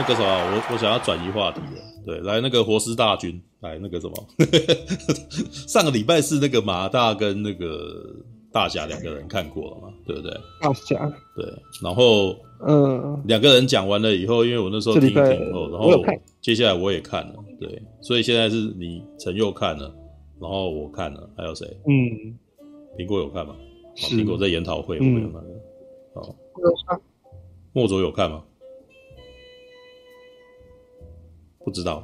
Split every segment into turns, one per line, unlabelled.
那个什么，我我想要转移话题了。对，来那个活尸大军，来那个什么，上个礼拜是那个马大跟那个大侠两个人看过了嘛，对不对？
大侠，
对，然后嗯，两个人讲完了以后，因为我那时候听一听后，然后接下来我也看了，对，所以现在是你陈佑看了，然后我看了，还有谁？
嗯，
苹果有看吗？苹果在研讨会，我没有看。好，莫卓有看吗？不知道，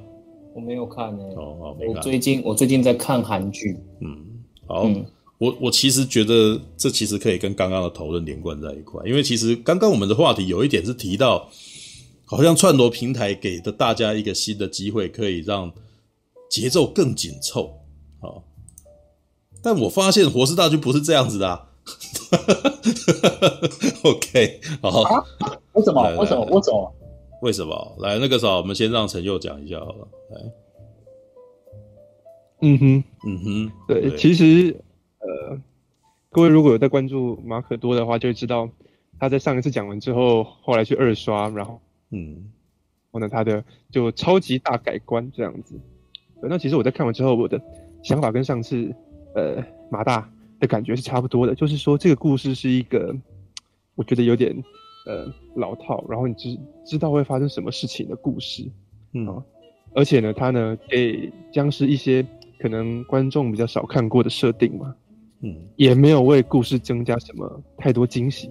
我没有看呢、欸。
哦哦，没看。
我最近我最近在看韩剧。
嗯，好，嗯、我我其实觉得这其实可以跟刚刚的讨论连贯在一块，因为其实刚刚我们的话题有一点是提到，好像串流平台给的大家一个新的机会，可以让节奏更紧凑。好，但我发现《活尸大军》不是这样子的、啊。OK，好。
啊？为什么？为什么？为什么？
为什么？来，那个时候我们先让陈佑讲一下好了。来，
嗯哼，
嗯哼，
对，对其实，呃，各位如果有在关注马可多的话，就会知道他在上一次讲完之后，后来去二刷，然后，嗯，然后呢，他的就超级大改观这样子。那其实我在看完之后，我的想法跟上次，呃，马大的感觉是差不多的，就是说这个故事是一个，我觉得有点。呃，老套，然后你知知道会发生什么事情的故事，嗯，而且呢，它呢给僵尸一些可能观众比较少看过的设定嘛，嗯，也没有为故事增加什么太多惊喜，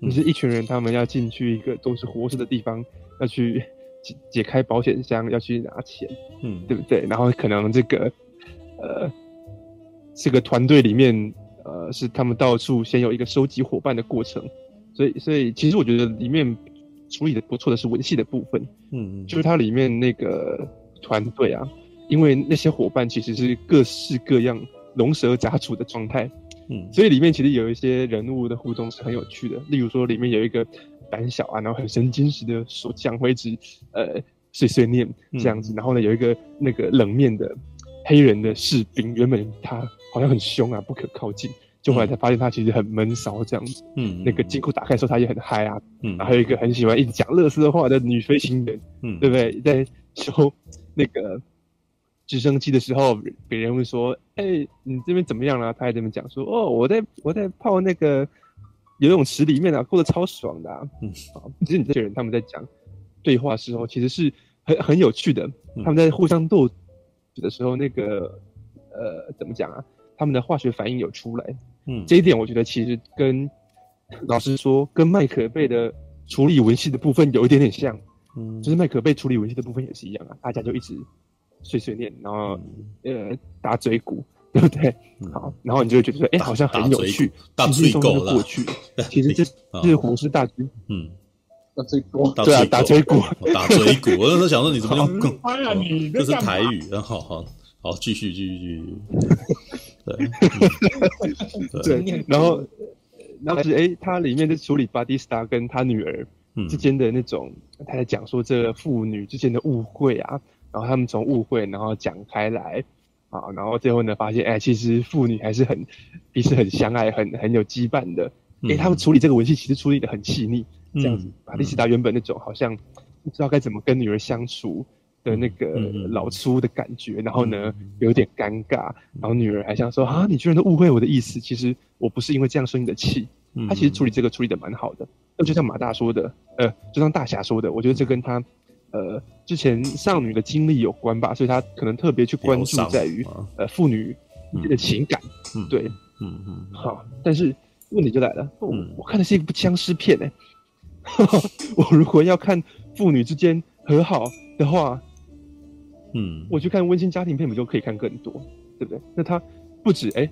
就、嗯、是一群人他们要进去一个都是活尸的地方，要去解 解开保险箱，要去拿钱，嗯，对不对？然后可能这个呃，这个团队里面呃，是他们到处先有一个收集伙伴的过程。所以，所以其实我觉得里面处理的不错的是文戏的部分，嗯，就是它里面那个团队啊，因为那些伙伴其实是各式各样龙蛇杂处的状态，嗯，所以里面其实有一些人物的互动是很有趣的。例如说，里面有一个胆小啊，然后很神经质的锁匠会一直呃碎碎念这样子，嗯，然后呢，有一个那个冷面的黑人的士兵，原本他好像很凶啊，不可靠近。就后来才发现他其实很闷骚这样子，嗯，那个金库打开的时候他也很嗨啊，嗯，然后还有一个很喜欢一直讲垃圾话的女飞行员，嗯，对不对？在修那个直升机的时候，别人会说：“哎、欸，你这边怎么样了、啊？”他还这么讲说：“哦，我在我在泡那个游泳池里面啊，过得超爽的、啊。”嗯，啊，其实你这些人他们在讲对话的时候，其实是很很有趣的。他们在互相斗的时候，那个呃，怎么讲啊？他们的化学反应有出来，嗯，这一点我觉得其实跟老实说，跟麦可贝的处理文戏的部分有一点点像，嗯，就是麦可贝处理文戏的部分也是一样啊，大家就一直碎碎念，然后、嗯、呃打嘴鼓，对不对？嗯、好，然后你就会觉得说，哎，好像很有趣，轻轻松松就过去。其实 这这是胡适大军，嗯，打嘴鼓，对啊，打嘴鼓，
打嘴鼓。我那时候想说，你怎么用？哎呀，你这是台语，然后好好继续继续继续。
对，对，然后，然后是哎，他里面在处理巴蒂斯塔跟他女儿之间的那种，嗯、他在讲说这个父女之间的误会啊，然后他们从误会然后讲开来啊，然后最后呢发现哎，其实父女还是很彼此很相爱，很很有羁绊的。哎、嗯，他们处理这个文戏其实处理的很细腻，这样子。嗯、巴蒂斯塔原本那种好像不知道该怎么跟女儿相处。的那个老粗的感觉，然后呢，有点尴尬，然后女儿还想说啊，你居然都误会我的意思，其实我不是因为这样生你的气。他其实处理这个处理的蛮好的，那就像马大说的，呃，就像大侠说的，我觉得这跟他呃之前少女的经历有关吧，所以他可能特别去关注在于呃父女的情感，对，嗯嗯，好，但是问题就来了，我我看的是一部僵尸片哎，我如果要看父女之间和好的话。嗯，我去看温馨家庭片，不就可以看更多，对不对？那他不止哎、欸，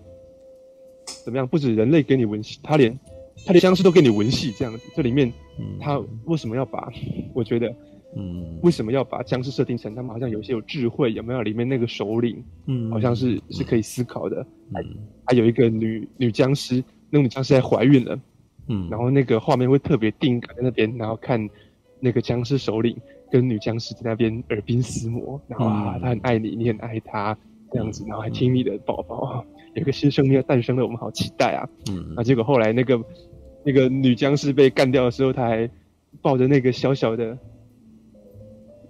怎么样？不止人类给你文戏，他连他连僵尸都给你文戏，这样子。这里面，他为什么要把？我觉得，嗯，为什么要把僵尸设定成他们好像有些有智慧？有没有里面那个首领？嗯，好像是是可以思考的。还还有一个女女僵尸，那个女僵尸还怀孕了。嗯，然后那个画面会特别定格在那边，然后看那个僵尸首领。跟女僵尸在那边耳鬓厮磨，然后啊，他很爱你，你很爱他，这样子，然后还听你的宝宝，有个新生命要诞生了，我们好期待啊！嗯，啊，结果后来那个那个女僵尸被干掉的时候，他还抱着那个小小的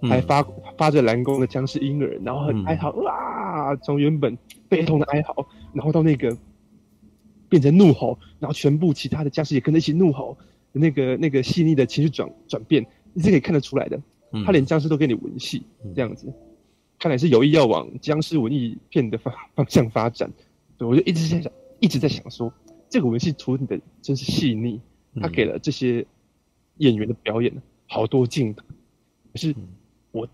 还发发着蓝光的僵尸婴儿，然后很哀嚎，啊！从原本悲痛的哀嚎，然后到那个变成怒吼，然后全部其他的僵尸也跟着一起怒吼，那个那个细腻的情绪转转变，你是可以看得出来的。他连僵尸都给你文戏这样子，看来是有意要往僵尸文艺片的方方向发展。对，我就一直在想，一直在想说，这个文戏处理的真是细腻，他给了这些演员的表演好多镜头，可是。我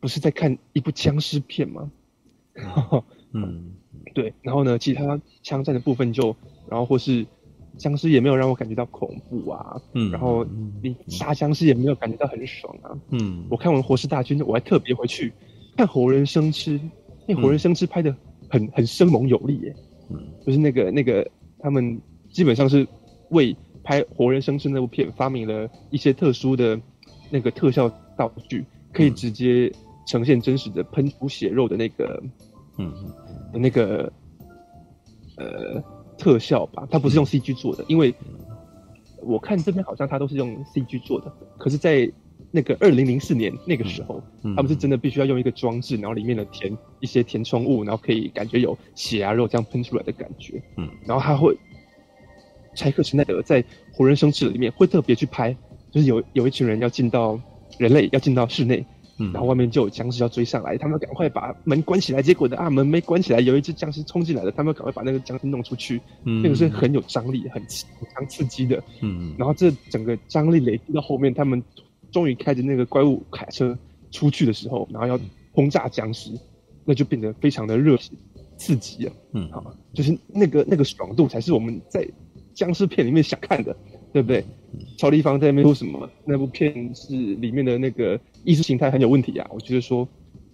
不是在看一部僵尸片吗？嗯，对。然后呢，其他枪战的部分就，然后或是僵尸也没有让我感觉到恐怖啊。嗯。然后你杀僵尸也没有感觉到很爽啊。嗯。我看完《活尸大军》，我还特别回去看《活人生吃》，那《活人生吃》拍的很很生猛有力耶。嗯。就是那个那个他们基本上是为拍《活人生吃》那部片发明了一些特殊的那个特效道具。可以直接呈现真实的喷出血肉的那个，嗯，的那个呃特效吧，它不是用 CG 做的，因为我看这边好像它都是用 CG 做的，可是，在那个二零零四年那个时候，他们是真的必须要用一个装置，然后里面的填一些填充物，然后可以感觉有血啊肉这样喷出来的感觉，嗯，然后他会柴克施奈德在《活人生吃》里面会特别去拍，就是有有一群人要进到。人类要进到室内，嗯，然后外面就有僵尸要追上来，他们赶快把门关起来。结果的啊，门没关起来，有一只僵尸冲进来了，他们赶快把那个僵尸弄出去。嗯，那个是很有张力、很强刺激的。嗯，然后这整个张力累积到后面，他们终于开着那个怪物卡车出去的时候，然后要轰炸僵尸，那就变得非常的热血刺激了。嗯，好，就是那个那个爽度才是我们在僵尸片里面想看的。对不对？超立方在那边说什么？那部片是里面的那个意识形态很有问题啊！我觉得说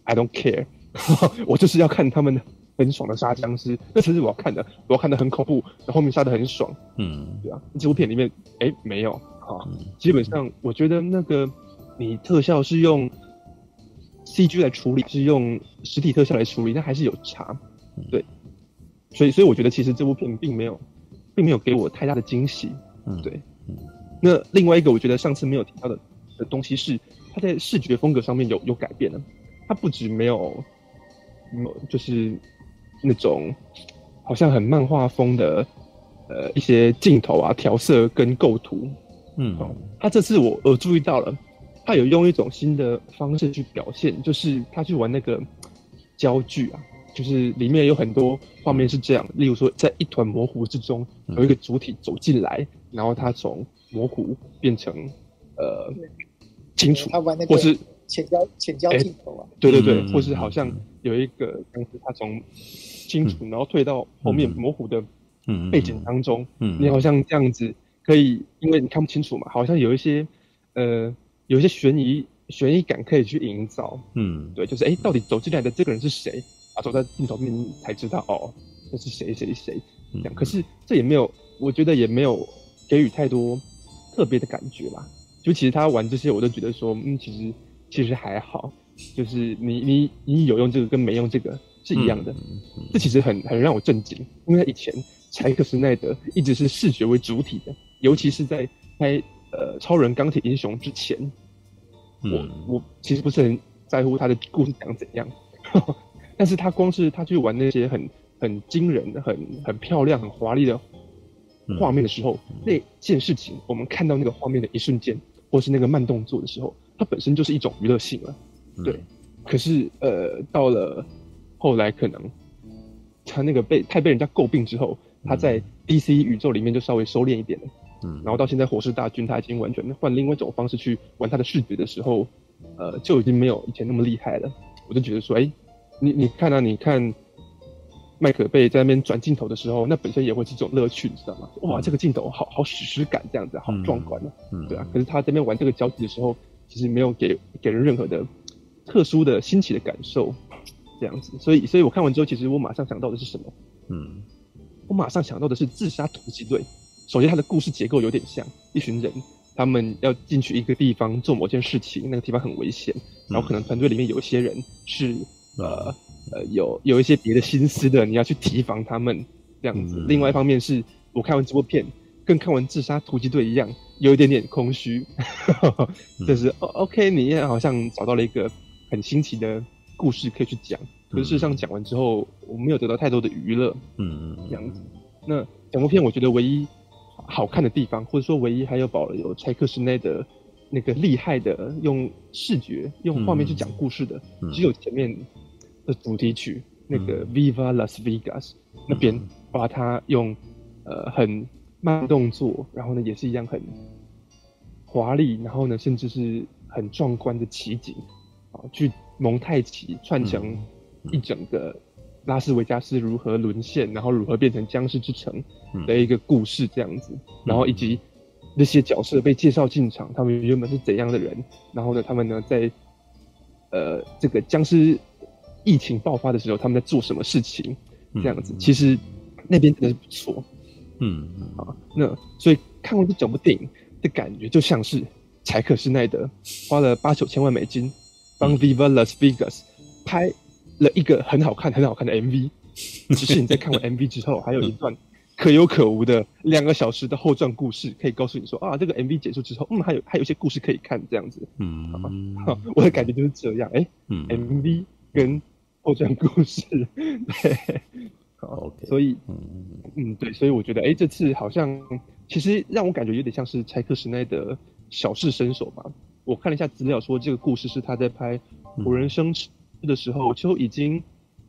，I don't care，我就是要看他们很爽的杀僵尸，那才是我要看的。我要看的很恐怖，然后后面杀的很爽。嗯，对啊。这部片里面，哎，没有啊。基本上，我觉得那个你特效是用 CG 来处理，是用实体特效来处理，那还是有差。对，所以，所以我觉得其实这部片并没有，并没有给我太大的惊喜。嗯，对，嗯，那另外一个我觉得上次没有提到的的东西是，它在视觉风格上面有有改变了。它不止没有，没有就是那种好像很漫画风的呃一些镜头啊、调色跟构图，嗯，哦，他这次我我注意到了，他有用一种新的方式去表现，就是他去玩那个焦距啊。就是里面有很多画面是这样，例如说，在一团模糊之中，有一个主体走进来，然后他从模糊变成呃清楚，或是
浅焦浅焦镜头啊，
对对对，或是好像有一个当时，他从清楚然后退到后面模糊的背景当中，你好像这样子可以，因为你看不清楚嘛，好像有一些呃有一些悬疑悬疑感可以去营造，嗯，对，就是哎，到底走进来的这个人是谁？啊，走在镜头面才知道哦，这是谁谁谁这样。可是这也没有，我觉得也没有给予太多特别的感觉吧。就其实他玩这些，我都觉得说，嗯，其实其实还好。就是你你你有用这个跟没用这个是一样的。这其实很很让我震惊，因为以前柴克斯奈德一直是视觉为主体的，尤其是在拍呃超人钢铁英雄之前，我我其实不是很在乎他的故事讲怎样。但是他光是他去玩那些很很惊人的、很很漂亮、很华丽的画面的时候，嗯、那件事情我们看到那个画面的一瞬间，或是那个慢动作的时候，它本身就是一种娱乐性了。对。嗯、可是呃，到了后来可能他那个被太被人家诟病之后，他在 DC 宇宙里面就稍微收敛一点了。嗯。然后到现在《火势大军》，他已经完全换另外一种方式去玩他的视觉的时候，呃，就已经没有以前那么厉害了。我就觉得说，哎。你你看啊，你看麦可贝在那边转镜头的时候，那本身也会是一种乐趣，你知道吗？哇，这个镜头好好史诗感，这样子好壮观啊，嗯，对啊。可是他这边玩这个交替的时候，其实没有给给人任何的特殊的新奇的感受，这样子。所以，所以我看完之后，其实我马上想到的是什么？嗯，我马上想到的是自杀突击队。首先，它的故事结构有点像一群人，他们要进去一个地方做某件事情，那个地方很危险，然后可能团队里面有一些人是。呃呃，有有一些别的心思的，你要去提防他们这样子。嗯、另外一方面是，我看完这部片，跟看完《自杀突击队》一样，有一点点空虚。就是、嗯、OK，你也好像找到了一个很新奇的故事可以去讲，可是事实上讲完之后，我没有得到太多的娱乐。嗯嗯，这样子。那整部片我觉得唯一好看的地方，或者说唯一还有保留柴可士奈的那个厉害的用视觉、用画面去讲故事的，嗯、只有前面的主题曲、嗯、那个 Viva Las Vegas、嗯、那边，把它用呃很慢动作，然后呢也是一样很华丽，然后呢甚至是很壮观的奇景啊，去蒙太奇串成一整个。拉斯维加斯如何沦陷，然后如何变成僵尸之城的一个故事这样子，嗯、然后以及那些角色被介绍进场，他们原本是怎样的人，然后呢，他们呢在呃这个僵尸疫情爆发的时候，他们在做什么事情这样子，嗯、其实那边真的是不错，嗯啊，那所以看完这整部电影的感觉，就像是柴可施奈德花了八九千万美金帮 Viva Las Vegas 拍。了一个很好看、很好看的 MV，只 是你在看完 MV 之后，还有一段可有可无的两个小时的后传故事，可以告诉你说啊，这个 MV 结束之后，嗯，还有还有一些故事可以看，这样子。嗯，好，我的感觉就是这样。哎、欸，嗯，MV 跟后传故事，对，好.所以，嗯，对，所以我觉得，哎、欸，这次好像其实让我感觉有点像是柴可士奈的小试身手吧。我看了一下资料，说这个故事是他在拍《活人生吃》的时候就已经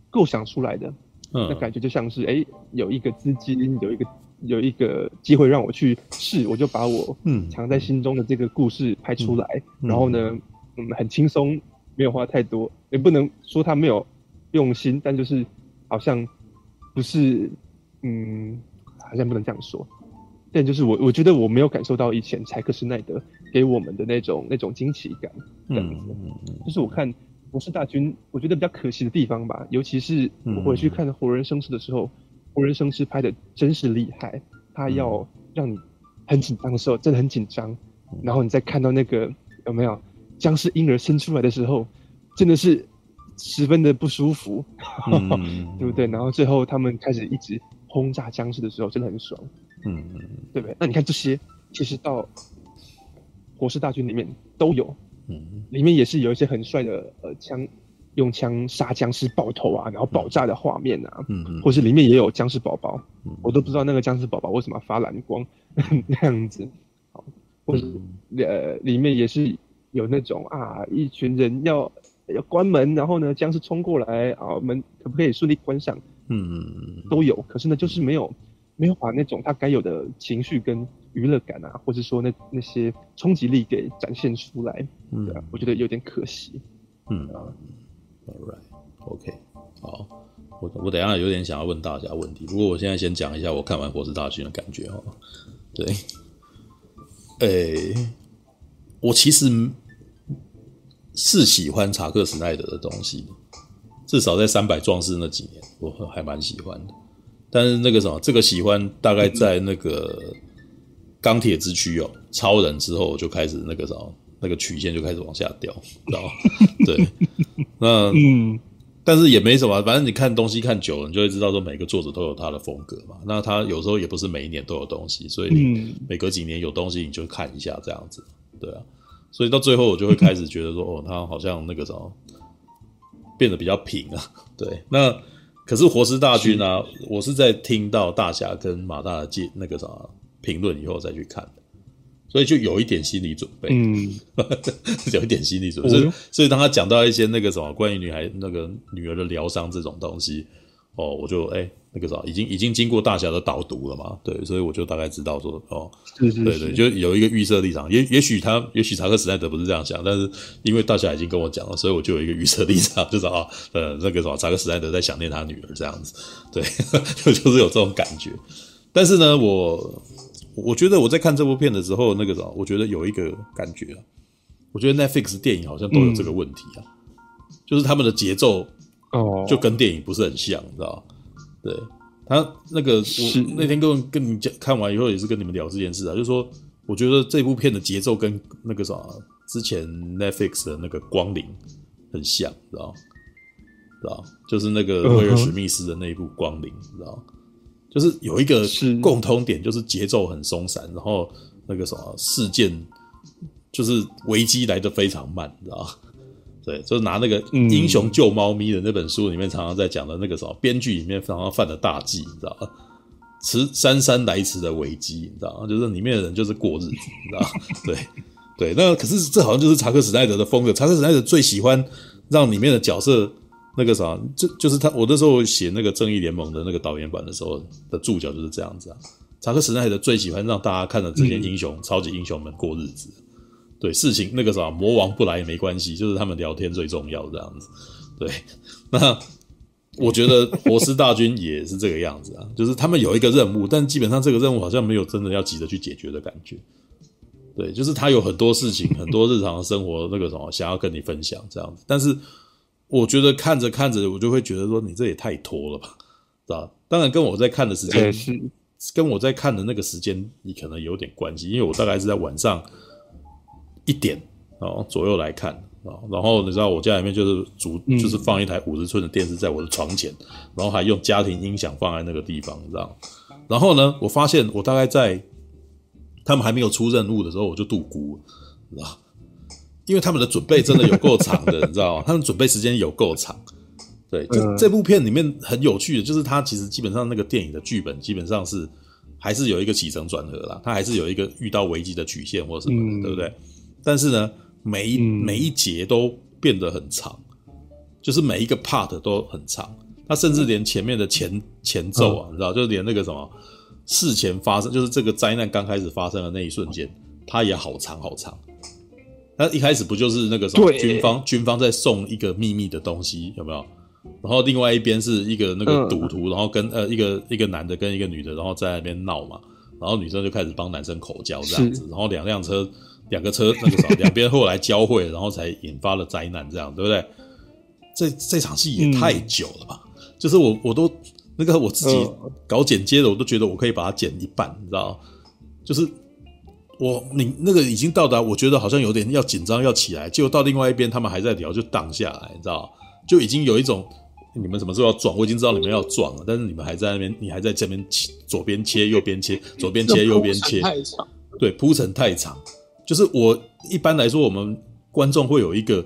构想出来的，嗯，那感觉就像是哎、欸，有一个资金，有一个有一个机会让我去试，我就把我嗯。藏在心中的这个故事拍出来，嗯、然后呢，嗯，很轻松，没有花太多，也不能说他没有用心，但就是好像不是，嗯，好像不能这样说，但就是我我觉得我没有感受到以前柴克斯奈德给我们的那种那种惊奇感，这样子，嗯、就是我看。博士大军，我觉得比较可惜的地方吧，尤其是我回去看《活人生吃》的时候，嗯《活人生吃》拍的真是厉害，他要让你很紧张的时候，真的很紧张，然后你再看到那个有没有僵尸婴儿生出来的时候，真的是十分的不舒服，嗯、对不对？然后最后他们开始一直轰炸僵尸的时候，真的很爽，嗯，对不对？那你看这些，其实到《火势大军》里面都有。嗯，里面也是有一些很帅的呃枪，用枪杀僵尸爆头啊，然后爆炸的画面啊，嗯嗯，或是里面也有僵尸宝宝，嗯、我都不知道那个僵尸宝宝为什么发蓝光 那样子，好，或是、嗯、呃里面也是有那种啊一群人要要关门，然后呢僵尸冲过来啊门可不可以顺利关上？嗯嗯，都有，可是呢就是没有没有把那种他该有的情绪跟。娱乐感啊，或者说那那些冲击力给展现出来，嗯，我觉得有点可惜。嗯，All right，OK，
好，我我等一下有点想要问大家问题，不过我现在先讲一下我看完《火之大军》的感觉哈。对，诶、欸，我其实是喜欢查克·史奈德的东西，至少在《三百壮士》那几年，我还蛮喜欢的。但是那个什么，这个喜欢大概在那个。钢铁之躯哦，超人之后就开始那个什么，那个曲线就开始往下掉，知道吗？对，那嗯，但是也没什么，反正你看东西看久了，你就会知道说每个作者都有他的风格嘛。那他有时候也不是每一年都有东西，所以你每隔几年有东西你就看一下这样子，对啊。所以到最后我就会开始觉得说，哦，他好像那个什么变得比较平啊。对，那可是活尸大军啊，是我是在听到大侠跟马大的介那个啥。评论以后再去看的，所以就有一点心理准备，嗯，有一点心理准备。所以，所以当他讲到一些那个什么关于女孩那个女儿的疗伤这种东西，哦，我就哎、欸、那个啥，已经已经经过大侠的导读了嘛，对，所以我就大概知道说，哦，是是是对对，就有一个预设立场。也也许他，也许查克史奈德不是这样想，但是因为大侠已经跟我讲了，所以我就有一个预设立场，就是啊，呃，那个什么查克史奈德在想念他女儿这样子，对，就就是有这种感觉。但是呢，我。我觉得我在看这部片的时候，那个什么，我觉得有一个感觉啊，我觉得 Netflix 电影好像都有这个问题啊，嗯、就是他们的节奏哦，就跟电影不是很像，你知道？对，他那个我那天跟跟你讲看完以后，也是跟你们聊这件事啊，就是说，我觉得这部片的节奏跟那个啥之前 Netflix 的那个《光临》很像，知道？知道？就是那个威尔史密斯的那一部《光临》，知道？就是有一个共通点，就是节奏很松散，然后那个什么事件就是危机来的非常慢，你知道吗？对，就是拿那个英雄救猫咪的那本书里面常常在讲的那个什么编剧里面常常犯的大忌，你知道吗？迟姗姗来迟的危机，你知道吗？就是里面的人就是过日子，你知道吗？对对，那可是这好像就是查克史奈德的风格。查克史奈德最喜欢让里面的角色那个啥，就就是他。我那时候写那个正义联盟的那个导演版的时候的注脚就是这样子啊。查克史奈德最喜欢让大家看着这些英雄、嗯、超级英雄们过日子。对，事情那个啥，魔王不来也没关系，就是他们聊天最重要这样子。对，那。我觉得活尸大军也是这个样子啊，就是他们有一个任务，但基本上这个任务好像没有真的要急着去解决的感觉。对，就是他有很多事情，很多日常的生活那个什么想要跟你分享这样子。但是我觉得看着看着，我就会觉得说你这也太拖了吧，知道？当然跟我在看的时间，跟我在看的那个时间，你可能有点关系，因为我大概是在晚上一点哦左右来看啊。然后你知道我家里面就是主就是放一台五十寸的电视在我的床前，然后还用家庭音响放在那个地方，你知道？然后呢，我发现我大概在他们还没有出任务的时候，我就度孤，你知道？因为他们的准备真的有够长的，你知道吗？他们准备时间有够长。对，这这部片里面很有趣的，就是它其实基本上那个电影的剧本基本上是还是有一个起承转合啦，它还是有一个遇到危机的曲线或什么的，对不对？但是呢。每一每一节都变得很长，就是每一个 part 都很长。他甚至连前面的前前奏啊，你知道，就连那个什么事前发生，就是这个灾难刚开始发生的那一瞬间，它也好长好长。那一开始不就是那个什么军方军方在送一个秘密的东西，有没有？然后另外一边是一个那个赌徒，然后跟呃一个一个男的跟一个女的，然后在那边闹嘛，然后女生就开始帮男生口交这样子，然后两辆车。两个车那个啥，两边后来交汇，然后才引发了灾难，这样对不对？这这场戏也太久了吧？嗯、就是我我都那个我自己搞剪接的，我都觉得我可以把它剪一半，你知道？就是我你那个已经到达，我觉得好像有点要紧张要起来，结果到另外一边他们还在聊，就挡下来，你知道？就已经有一种你们什么时候要撞？我已经知道你们要撞了，但是你们还在那边，你还在这边切左边切右边切，左边切右边切，对，铺陈太长。就是我一般来说，我们观众会有一个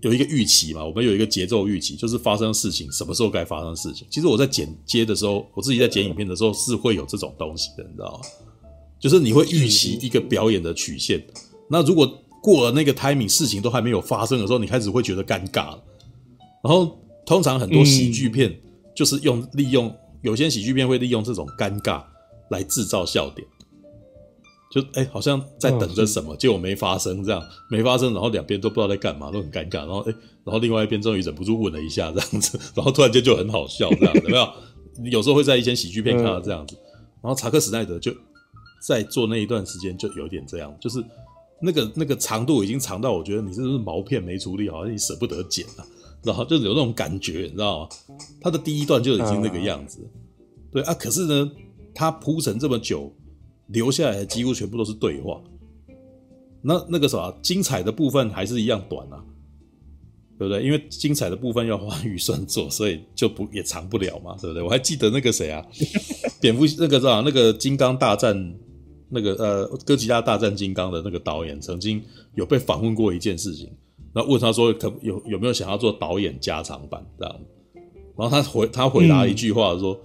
有一个预期嘛，我们有一个节奏预期，就是发生事情什么时候该发生事情。其实我在剪接的时候，我自己在剪影片的时候是会有这种东西的，你知道吗？就是你会预期一个表演的曲线，那如果过了那个 timing，事情都还没有发生的时候，你开始会觉得尴尬了。然后通常很多喜剧片就是用利用有些喜剧片会利用这种尴尬来制造笑点。就哎、欸，好像在等着什么，结果没发生，这样没发生，然后两边都不知道在干嘛，都很尴尬。然后哎、欸，然后另外一边终于忍不住问了一下，这样子，然后突然间就很好笑，这样子有没有？有时候会在一些喜剧片看到这样子。然后查克史奈德就在做那一段时间就有点这样，就是那个那个长度已经长到我觉得你是不是毛片没处理好，你舍不得剪了，然后就是有那种感觉，你知道吗？他的第一段就已经那个样子，对啊，可是呢，他铺成这么久。留下来的几乎全部都是对话，那那个啥，精彩的部分还是一样短啊，对不对？因为精彩的部分要花预算做，所以就不也长不了嘛，对不对？我还记得那个谁啊，蝙蝠那个啥，那个金刚大战那个呃哥吉拉大战金刚的那个导演，曾经有被访问过一件事情，那问他说可有有没有想要做导演加长版这样，然后他回他回答一句话说，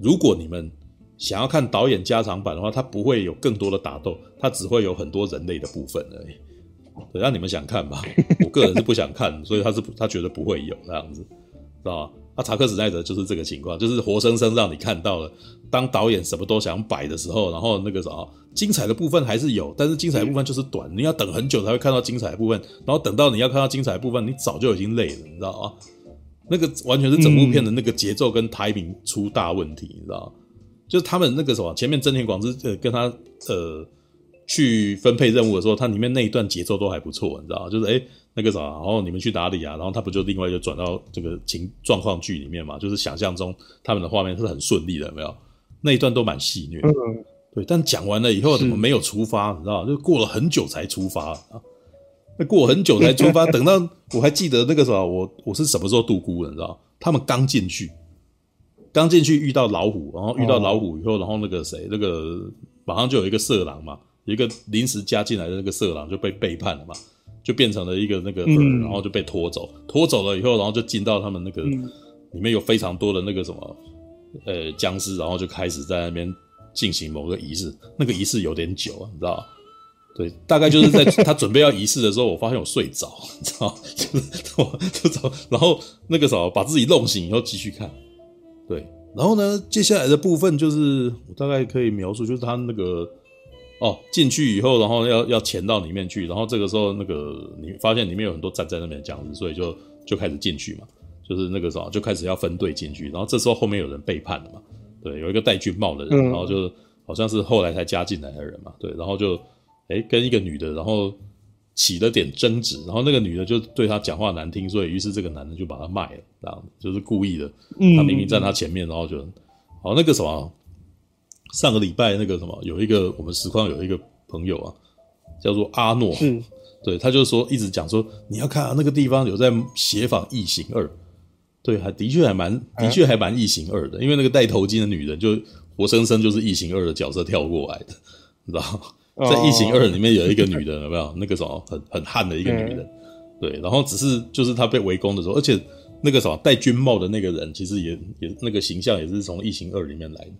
如果你们。想要看导演加长版的话，它不会有更多的打斗，它只会有很多人类的部分而已。对，让你们想看吧，我个人是不想看，所以他是他觉得不会有这样子，知道吧？那查克史奈德就是这个情况，就是活生生让你看到了，当导演什么都想摆的时候，然后那个啥，精彩的部分还是有，但是精彩的部分就是短，你要等很久才会看到精彩的部分，然后等到你要看到精彩的部分，你早就已经累了，你知道吗？那个完全是整部片的那个节奏跟 timing 出大问题，你知道吗？就是他们那个什么，前面真田广之呃跟他呃去分配任务的时候，他里面那一段节奏都还不错，你知道吗？就是诶、欸、那个啥，然后你们去哪里啊？然后他不就另外就转到这个情状况剧里面嘛？就是想象中他们的画面是很顺利的，有没有？那一段都蛮戏谑，对。但讲完了以后怎么没有出发？你知道吗？就过了很久才出发啊。那过很久才出发，等到我还记得那个时候，我我是什么时候度孤的？你知道吗？他们刚进去。刚进去遇到老虎，然后遇到老虎以后，然后那个谁，那个马上就有一个色狼嘛，有一个临时加进来的那个色狼就被背叛了嘛，就变成了一个那个饵，然后就被拖走，拖走了以后，然后就进到他们那个里面有非常多的那个什么呃僵尸，然后就开始在那边进行某个仪式，那个仪式有点久啊，你知道。对，大概就是在 他准备要仪式的时候，我发现我睡着，你知道，就是我 就走，然后那个什么把自己弄醒以后继续看。对，然后呢，接下来的部分就是我大概可以描述，就是他那个哦进去以后，然后要要潜到里面去，然后这个时候那个你发现里面有很多站在那边的僵尸，所以就就开始进去嘛，就是那个时候就开始要分队进去，然后这时候后面有人背叛了嘛，对，有一个戴军帽的人，然后就好像是后来才加进来的人嘛，对，然后就。哎，跟一个女的，然后起了点争执，然后那个女的就对他讲话难听，所以于是这个男的就把他卖了，这样就是故意的。他明明站他前面，然后就，好那个什么，上个礼拜那个什么，有一个我们实况有一个朋友啊，叫做阿诺，
嗯，
对，他就说一直讲说你要看啊，那个地方有在协访异形二，对，还的确还蛮的确还蛮异形二的，因为那个戴头巾的女人就活生生就是异形二的角色跳过来的，你知道。在《异形二》里面有一个女的，有没有那个什么很很悍的一个女人？对，然后只是就是她被围攻的时候，而且那个什么戴军帽的那个人，其实也也那个形象也是从《异形二》里面来的。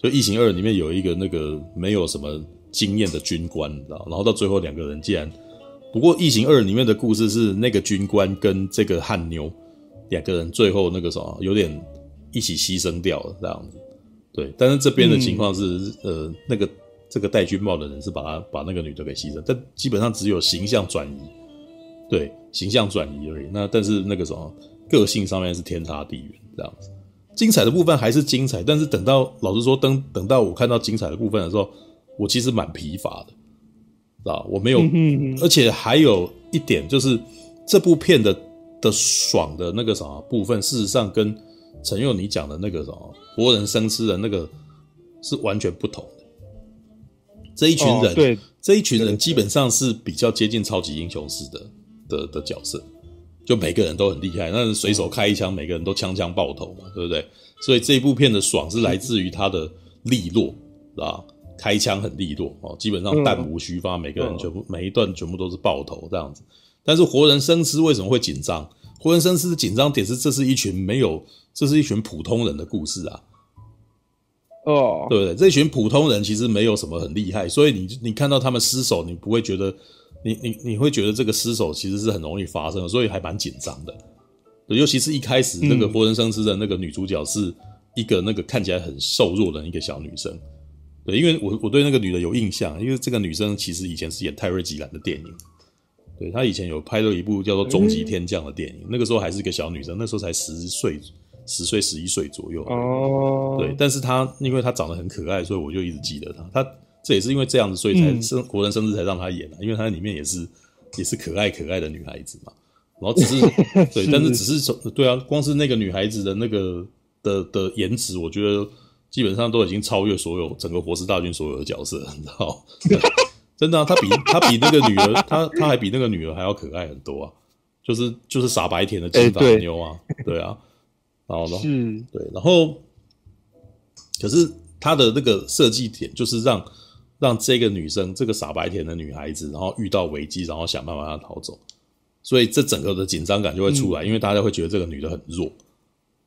所以《异形二》里面有一个那个没有什么经验的军官，你知道？然后到最后两个人竟然，不过《异形二》里面的故事是那个军官跟这个汉妞两个人最后那个什么有点一起牺牲掉了这样子。对，但是这边的情况是，嗯、呃，那个。这个戴军帽的人是把他把那个女的给牺牲，但基本上只有形象转移，对，形象转移而已。那但是那个什么个性上面是天差地远这样子。精彩的部分还是精彩，但是等到老实说，等等到我看到精彩的部分的时候，我其实蛮疲乏的，知道我没有，而且还有一点就是这部片的的爽的那个什么部分，事实上跟陈佑你讲的那个什么活人生吃的那个是完全不同。这一群人，哦、对，这一群人基本上是比较接近超级英雄式的的的角色，就每个人都很厉害，那随手开一枪，每个人都枪枪爆头嘛，对不对？所以这一部片的爽是来自于他的利落，是吧？开枪很利落哦，基本上弹无虚发，每个人全部每一段全部都是爆头这样子。但是活人生吃为什么会紧张？活人生吃的紧张点是，这是一群没有，这是一群普通人的故事啊。
哦，oh.
对不对？这群普通人其实没有什么很厉害，所以你你看到他们失手，你不会觉得，你你你会觉得这个失手其实是很容易发生的，所以还蛮紧张的。对，尤其是一开始那个活人生吃的那个女主角是一个那个看起来很瘦弱的一个小女生。对，因为我我对那个女的有印象，因为这个女生其实以前是演泰瑞吉兰的电影，对，她以前有拍了一部叫做《终极天降》的电影，那个时候还是一个小女生，那时候才十岁。十岁、十一岁左右哦，oh. 对，但是他因为他长得很可爱，所以我就一直记得他。他这也是因为这样子，所以才生国人生日才让他演的，因为他在里面也是也是可爱可爱的女孩子嘛。然后只是 对，但是只是说对啊，光是那个女孩子的那个的的颜值，我觉得基本上都已经超越所有整个活尸大军所有的角色，你知道？真的啊，他比他比那个女儿，他他还比那个女儿还要可爱很多啊！就是就是傻白甜的金发妞啊，欸、对，对啊。然后呢？是，对，然后，可是他的那个设计点就是让让这个女生，这个傻白甜的女孩子，然后遇到危机，然后想办法让她逃走，所以这整个的紧张感就会出来，嗯、因为大家会觉得这个女的很弱，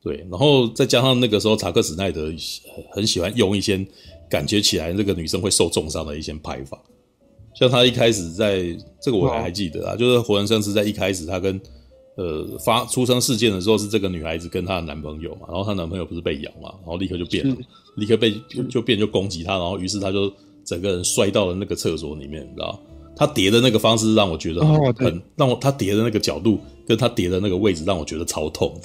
对，然后再加上那个时候查克史奈德很喜欢用一些感觉起来那个女生会受重伤的一些拍法，像他一开始在这个我还还记得啊，就是活人生是在一开始他跟。呃，发出生事件的时候是这个女孩子跟她的男朋友嘛，然后她男朋友不是被咬嘛，然后立刻就变了，立刻被就，变就攻击她，然后于是她就整个人摔到了那个厕所里面，你知道？她叠的那个方式让我觉得很，哦、很让我她叠的那个角度跟她叠的那个位置让我觉得超痛，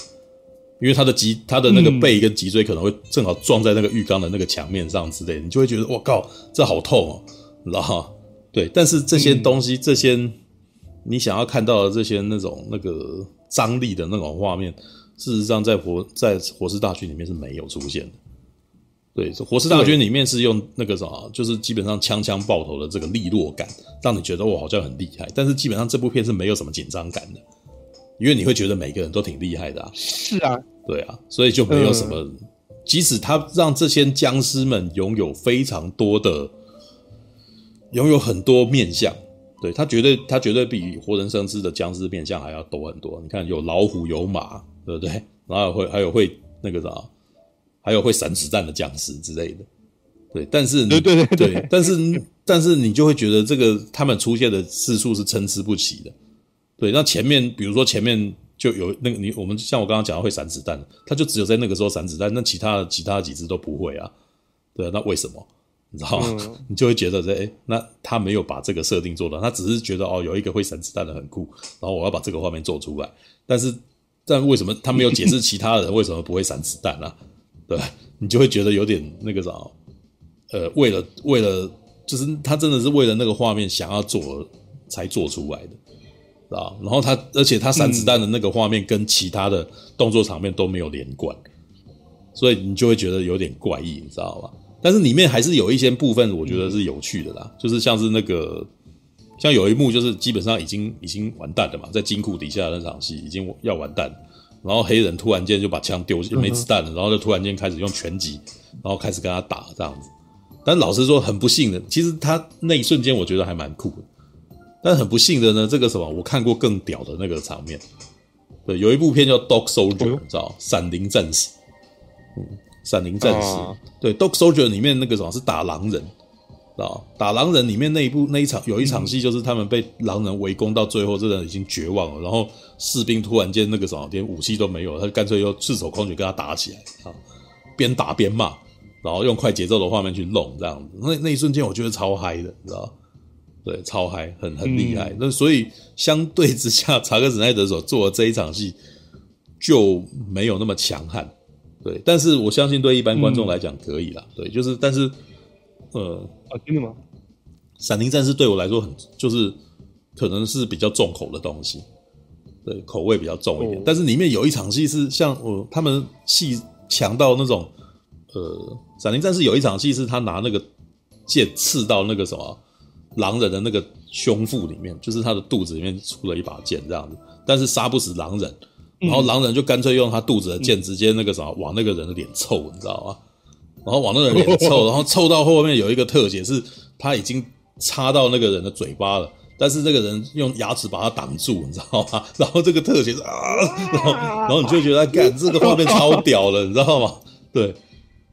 因为她的脊她的那个背跟脊椎可能会正好撞在那个浴缸的那个墙面上之类，你就会觉得我靠，这好痛哦，你知道？对，但是这些东西、嗯、这些。你想要看到的这些那种那个张力的那种画面，事实上在活在活尸大军里面是没有出现的。对，活尸大军里面是用那个什么，就是基本上枪枪爆头的这个利落感，让你觉得我好像很厉害。但是基本上这部片是没有什么紧张感的，因为你会觉得每个人都挺厉害的啊。
是啊，
对啊，所以就没有什么即使他让这些僵尸们拥有非常多的，拥有很多面相，对，他绝对他绝对比活人生吃的僵尸面相还要多很多。你看，有老虎，有马，对不对？然后会还有会那个啥，还有会闪子弹的僵尸之类的。对，但是
对对
对但是但是你就会觉得这个他们出现的次数是参差不齐的。对，那前面比如说前面。就有那个你我们像我刚刚讲的会闪子弹，他就只有在那个时候闪子弹，那其他的其他几只都不会啊，对啊，那为什么？你知道吗？嗯、你就会觉得说哎，那他没有把这个设定做到，他只是觉得哦，有一个会闪子弹的很酷，然后我要把这个画面做出来，但是但为什么他没有解释其他人为什么不会闪子弹啊？对，你就会觉得有点那个啥，呃，为了为了就是他真的是为了那个画面想要做才做出来的。啊，然后他，而且他闪子弹的那个画面跟其他的动作场面都没有连贯，所以你就会觉得有点怪异，你知道吧？但是里面还是有一些部分我觉得是有趣的啦，就是像是那个，像有一幕就是基本上已经已经完蛋了嘛，在金库底下的那场戏已经要完蛋，然后黑人突然间就把枪丢没子弹了，然后就突然间开始用拳击，然后开始跟他打这样子。但老实说，很不幸的，其实他那一瞬间我觉得还蛮酷的。但很不幸的呢，这个什么，我看过更屌的那个场面。对，有一部片叫《Dog Soldier》，你知道，闪灵战士。嗯，闪灵战士。啊、对，《Dog Soldier》里面那个什么是打狼人，啊？打狼人里面那一部那一场有一场戏，就是他们被狼人围攻到最后，这人已经绝望了，然后士兵突然间那个什么连武器都没有，他干脆又赤手空拳跟他打起来啊，边打边骂，然后用快节奏的画面去弄这样子。那那一瞬间我觉得超嗨的，你知道？对，超嗨，很很厉害。那、嗯、所以相对之下，查克·史奈德所做的这一场戏就没有那么强悍。对，但是我相信对一般观众来讲可以啦。嗯、对，就是但是，呃，
啊，真的吗？
闪灵战士对我来说很就是可能是比较重口的东西，对，口味比较重一点。哦、但是里面有一场戏是像我、呃、他们戏强到那种，呃，闪灵战士有一场戏是他拿那个剑刺到那个什么。狼人的那个胸腹里面，就是他的肚子里面出了一把剑这样子，但是杀不死狼人，然后狼人就干脆用他肚子的剑直接那个什么往那个人的脸凑，你知道吗？然后往那个人脸凑，然后凑到后面有一个特写是他已经插到那个人的嘴巴了，但是那个人用牙齿把他挡住，你知道吗？然后这个特写是啊，然后然后你就觉得干这个画面超屌了，你知道吗？对。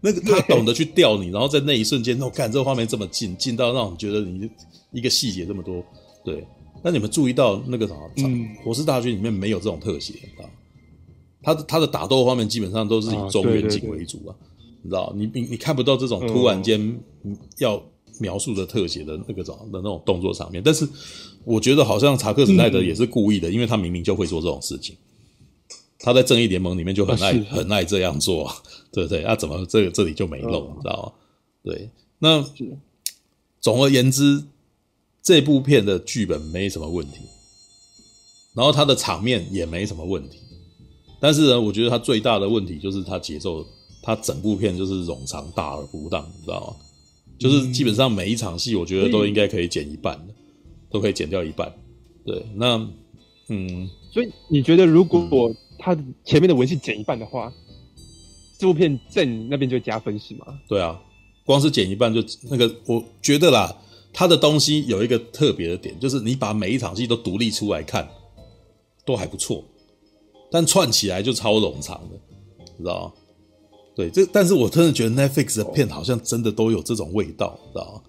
那个他懂得去吊你，然后在那一瞬间，我看这个画面这么近，近到让你觉得你一个细节这么多，对。那你们注意到那个啥，嗯，活尸大军里面没有这种特写，你知道？他的他的打斗画面基本上都是以中远景为主啊，你知道？你你你看不到这种突然间要描述的特写的那个种的那种动作场面，但是我觉得好像查克·史奈德也是故意的，因为他明明就会做这种事情。他在正义联盟里面就很爱、啊、很爱这样做，对不对？那、啊、怎么这这里就没漏，你、哦、知道吗？对，那总而言之，这部片的剧本没什么问题，然后他的场面也没什么问题，但是呢，我觉得它最大的问题就是它节奏，它整部片就是冗长大而不当，你知道吗？就是基本上每一场戏，我觉得都应该可以剪一半的，都可以剪掉一半。对，那嗯，
所以你觉得如果我、嗯他前面的文戏剪一半的话，这部片正那边就加分是吗？
对啊，光是剪一半就那个，我觉得啦，它的东西有一个特别的点，就是你把每一场戏都独立出来看，都还不错，但串起来就超冗长的，知道吗？对，这但是我真的觉得 Netflix 的片好像真的都有这种味道，知道吗？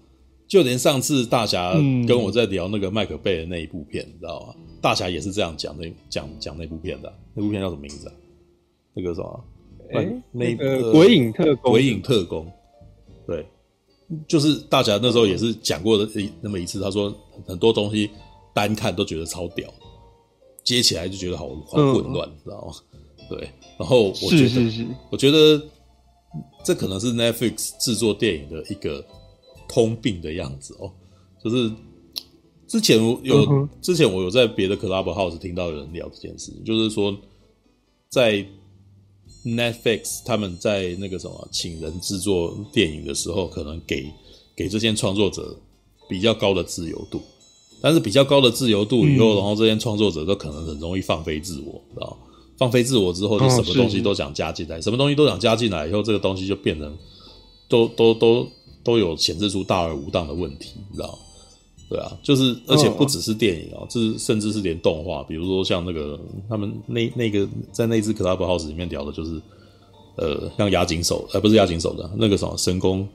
就连上次大侠跟我在聊那个麦克贝的那一部片，你知道吗？大侠也是这样讲那讲讲那部片的，那部片叫什么名字啊？那个什么？
哎，那个鬼影特工。
鬼影特工，对，就是大侠那时候也是讲过的那么一次，他说很多东西单看都觉得超屌，接起来就觉得好好混乱，知道吗？对，然后我觉得，我觉得这可能是 Netflix 制作电影的一个通病的样子哦，就是。之前我有，嗯、之前我有在别的 Clubhouse 听到有人聊这件事情，就是说，在 Netflix 他们在那个什么请人制作电影的时候，可能给给这些创作者比较高的自由度，但是比较高的自由度以后，嗯、然后这些创作者都可能很容易放飞自我，知道放飞自我之后，就什么东西都想加进来，什么东西都想加进来以后，这个东西就变成都都都都有显示出大而无当的问题，你知道吗？对啊，就是而且不只是电影啊，这是甚至是连动画，比如说像那个他们那那个在那只 Clubhouse 里面聊的，就是呃像押井守，呃不是押井守的那个什么神宫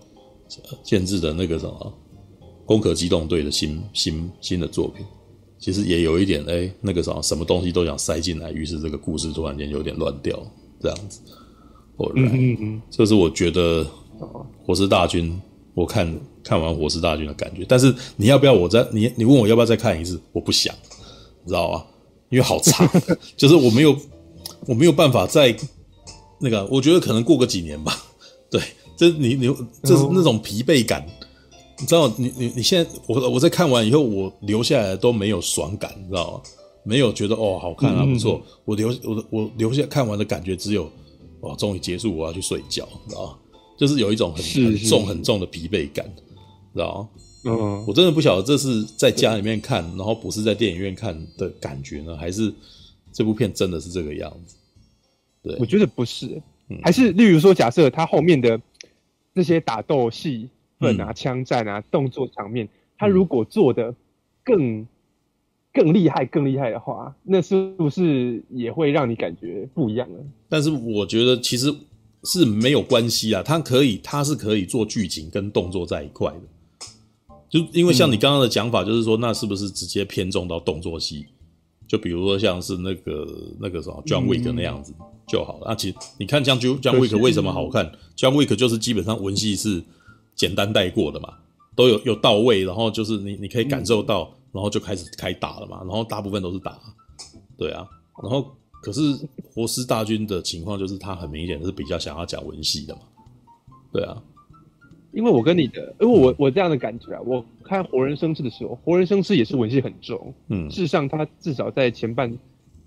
建制的那个什么攻壳机动队的新新新的作品。其实也有一点，哎，那个啥，什么东西都想塞进来，于是这个故事突然间有点乱掉，这样子。哦，嗯嗯嗯，这是我觉得《火狮大军》，我看看完《火狮大军》的感觉。但是你要不要我再你你问我要不要再看一次？我不想，你知道吗？因为好长，就是我没有我没有办法再那个，我觉得可能过个几年吧。对，这你你这是那种疲惫感。你知道，你你你现在，我我在看完以后，我留下来都没有爽感，你知道吗？没有觉得哦好看啊不错。我留我我留下看完的感觉只有，哇，终于结束，我要去睡觉，你知道吗？就是有一种很很重很重的疲惫感，知道吗？嗯，我真的不晓得这是在家里面看，然后不是在电影院看的感觉呢，还是这部片真的是这个样子？对，
我觉得不是，还是例如说，假设他后面的那些打斗戏。分啊，枪战啊，动作场面，他如果做的更更厉害、更厉害的话，那是不是也会让你感觉不一样呢？
但是我觉得其实是没有关系啊，他可以，他是可以做剧情跟动作在一块的。就因为像你刚刚的讲法，就是说，那是不是直接偏重到动作戏？就比如说像是那个那个什么 John Wick 那样子就好了。那、嗯啊、其实你看像 John Wick 为什么好看？John Wick 就是基本上文戏是。简单带过的嘛，都有有到位，然后就是你你可以感受到，嗯、然后就开始开打了嘛，然后大部分都是打，对啊，然后可是活尸大军的情况就是他很明显是比较想要讲文戏的嘛，对啊，
因为我跟你的，因为我我这样的感觉啊，我看活人生吃的时候，活人生吃也是文戏很重，嗯，事实上他至少在前半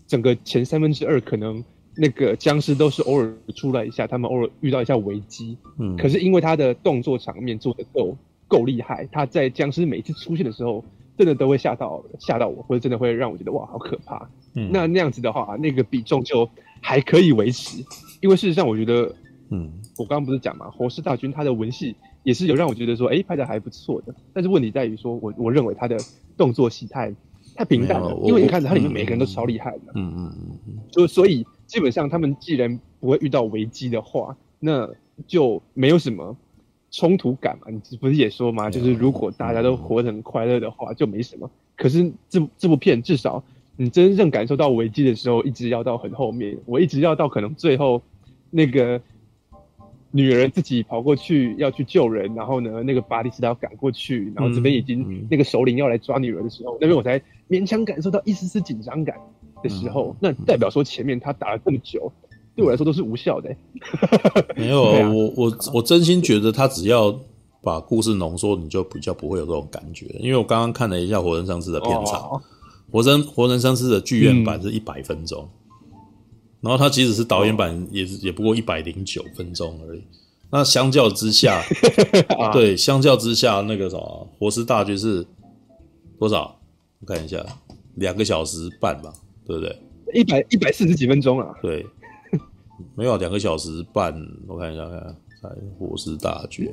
整个前三分之二可能。那个僵尸都是偶尔出来一下，他们偶尔遇到一下危机，嗯，可是因为他的动作场面做的够够厉害，他在僵尸每次出现的时候，真的都会吓到吓到我，或者真的会让我觉得哇，好可怕。嗯，那那样子的话，那个比重就还可以维持，因为事实上我觉得，嗯，我刚刚不是讲嘛，活尸大军他的文戏也是有让我觉得说，哎、欸，拍的还不错的，但是问题在于说我我认为他的动作戏太太平淡了，因为你看他里面每个人都超厉害的，嗯嗯嗯嗯，就所以。基本上，他们既然不会遇到危机的话，那就没有什么冲突感嘛。你不是也说嘛？就是如果大家都活得很快乐的话，就没什么。可是这这部片至少你真正感受到危机的时候，一直要到很后面，我一直要到可能最后那个女儿自己跑过去要去救人，然后呢，那个巴蒂斯塔要赶过去，然后这边已经那个首领要来抓女儿的时候，那边我才勉强感受到一丝丝紧张感。的时候，那代表说前面他打了这么久，对我来说都是无效的、欸。
没有，啊、我我我真心觉得他只要把故事浓缩，你就比较不会有这种感觉。因为我刚刚看了一下《活人丧尸》的片场，哦《活人活人丧尸》的剧院版是一百分钟，嗯、然后他即使是导演版也是也不过一百零九分钟而已。那相较之下，啊、对，相较之下那个什么《活尸大军》是多少？我看一下，两个小时半吧。对不对？
一百一百四十几分钟啊？
对，没有两个小时半。我看一下，看才活尸大军，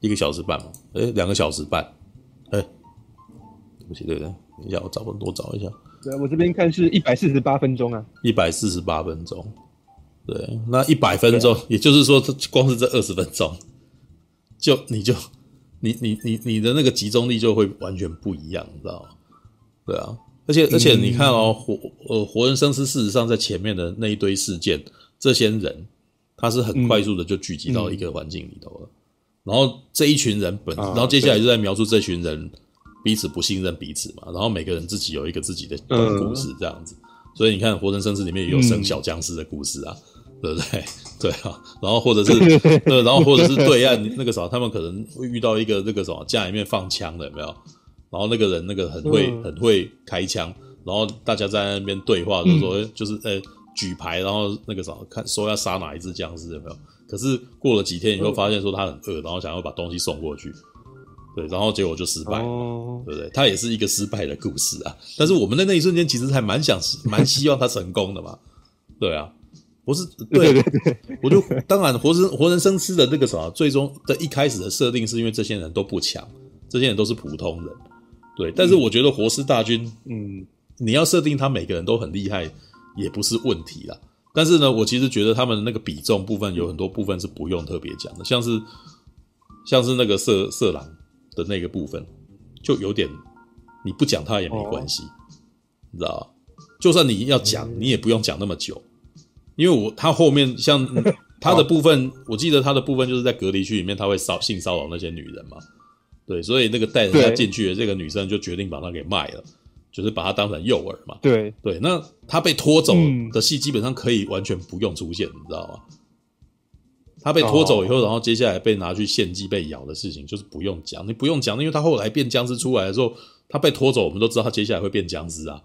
一个小时半嘛？哎，两个小时半。哎，对不起，对不对？等一下，我找我多找一下。
对，我这边看是一百四十八分钟啊。
一百四十八分钟。对，那一百分钟，也就是说，这光是这二十分钟，就你就你你你你的那个集中力就会完全不一样，你知道吗？对啊。而且而且你看哦，活呃活人生尸，事实上在前面的那一堆事件，这些人他是很快速的就聚集到一个环境里头了。然后这一群人本，然后接下来就在描述这群人彼此不信任彼此嘛。然后每个人自己有一个自己的故事这样子。所以你看活人生尸里面也有生小僵尸的故事啊，对不对？对啊。然后或者是 对，然后或者是对岸那个啥，他们可能会遇到一个那个什么家里面放枪的，有没有？然后那个人那个很会、嗯、很会开枪，然后大家在那边对话，就说就是呃、欸、举牌，然后那个啥看说要杀哪一只僵尸有没有？可是过了几天你会发现说他很饿，然后想要把东西送过去，对，然后结果就失败了，哦、对不对？他也是一个失败的故事啊。但是我们在那一瞬间其实还蛮想、蛮希望他成功的嘛。对啊，不是对对对，对，我就当然活生活人生吃的那个什么，最终的一开始的设定是因为这些人都不强，这些人都是普通人。对，但是我觉得活尸大军，嗯，你要设定他每个人都很厉害，也不是问题啦。但是呢，我其实觉得他们那个比重部分有很多部分是不用特别讲的，像是像是那个色色狼的那个部分，就有点你不讲他也没关系，你知道吧？就算你要讲，你也不用讲那么久，因为我他后面像 他的部分，我记得他的部分就是在隔离区里面，他会骚性骚扰那些女人嘛。对，所以那个带人家进去的这个女生就决定把他给卖了，就是把他当成诱饵嘛。
对
对，那她被拖走的戏基本上可以完全不用出现，嗯、你知道吗？她被拖走以后，然后接下来被拿去献祭、被咬的事情，就是不用讲，你不用讲，因为她后来变僵尸出来的时候，她被拖走，我们都知道她接下来会变僵尸啊。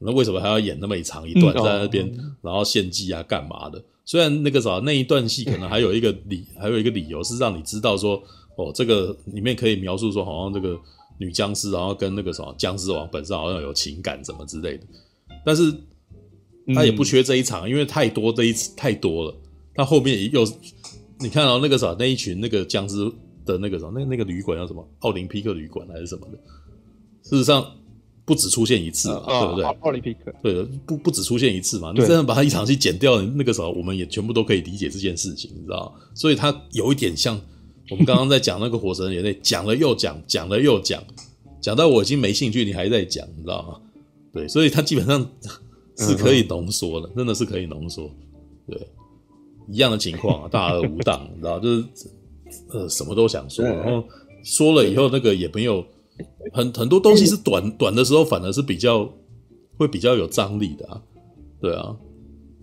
那为什么还要演那么一长一段在那边，然后献祭啊，干嘛的？虽然那个啥那一段戏可能还有一个理，还有一个理由是让你知道说。哦，这个里面可以描述说，好像这个女僵尸，然后跟那个什么僵尸王本身好像有情感什么之类的，但是他也不缺这一场，嗯、因为太多这一次太多了。他后面又你看到那个啥，那一群那个僵尸的那个什么，那那个旅馆叫什么？奥林匹克旅馆还是什么的？事实上不止出现一次对不对？
奥林匹克，
对，不不止出现一次嘛。你真的把他一场戏剪掉，那个时候我们也全部都可以理解这件事情，你知道？所以他有一点像。我们刚刚在讲那个火神的眼泪，讲了又讲，讲了又讲，讲到我已经没兴趣，你还在讲，你知道吗？对，所以它基本上是可以浓缩的，真的是可以浓缩。对，一样的情况啊，大而无当，你知道，就是呃什么都想说，然后说了以后那个也没有很很多东西是短短的时候，反而是比较会比较有张力的啊。对啊，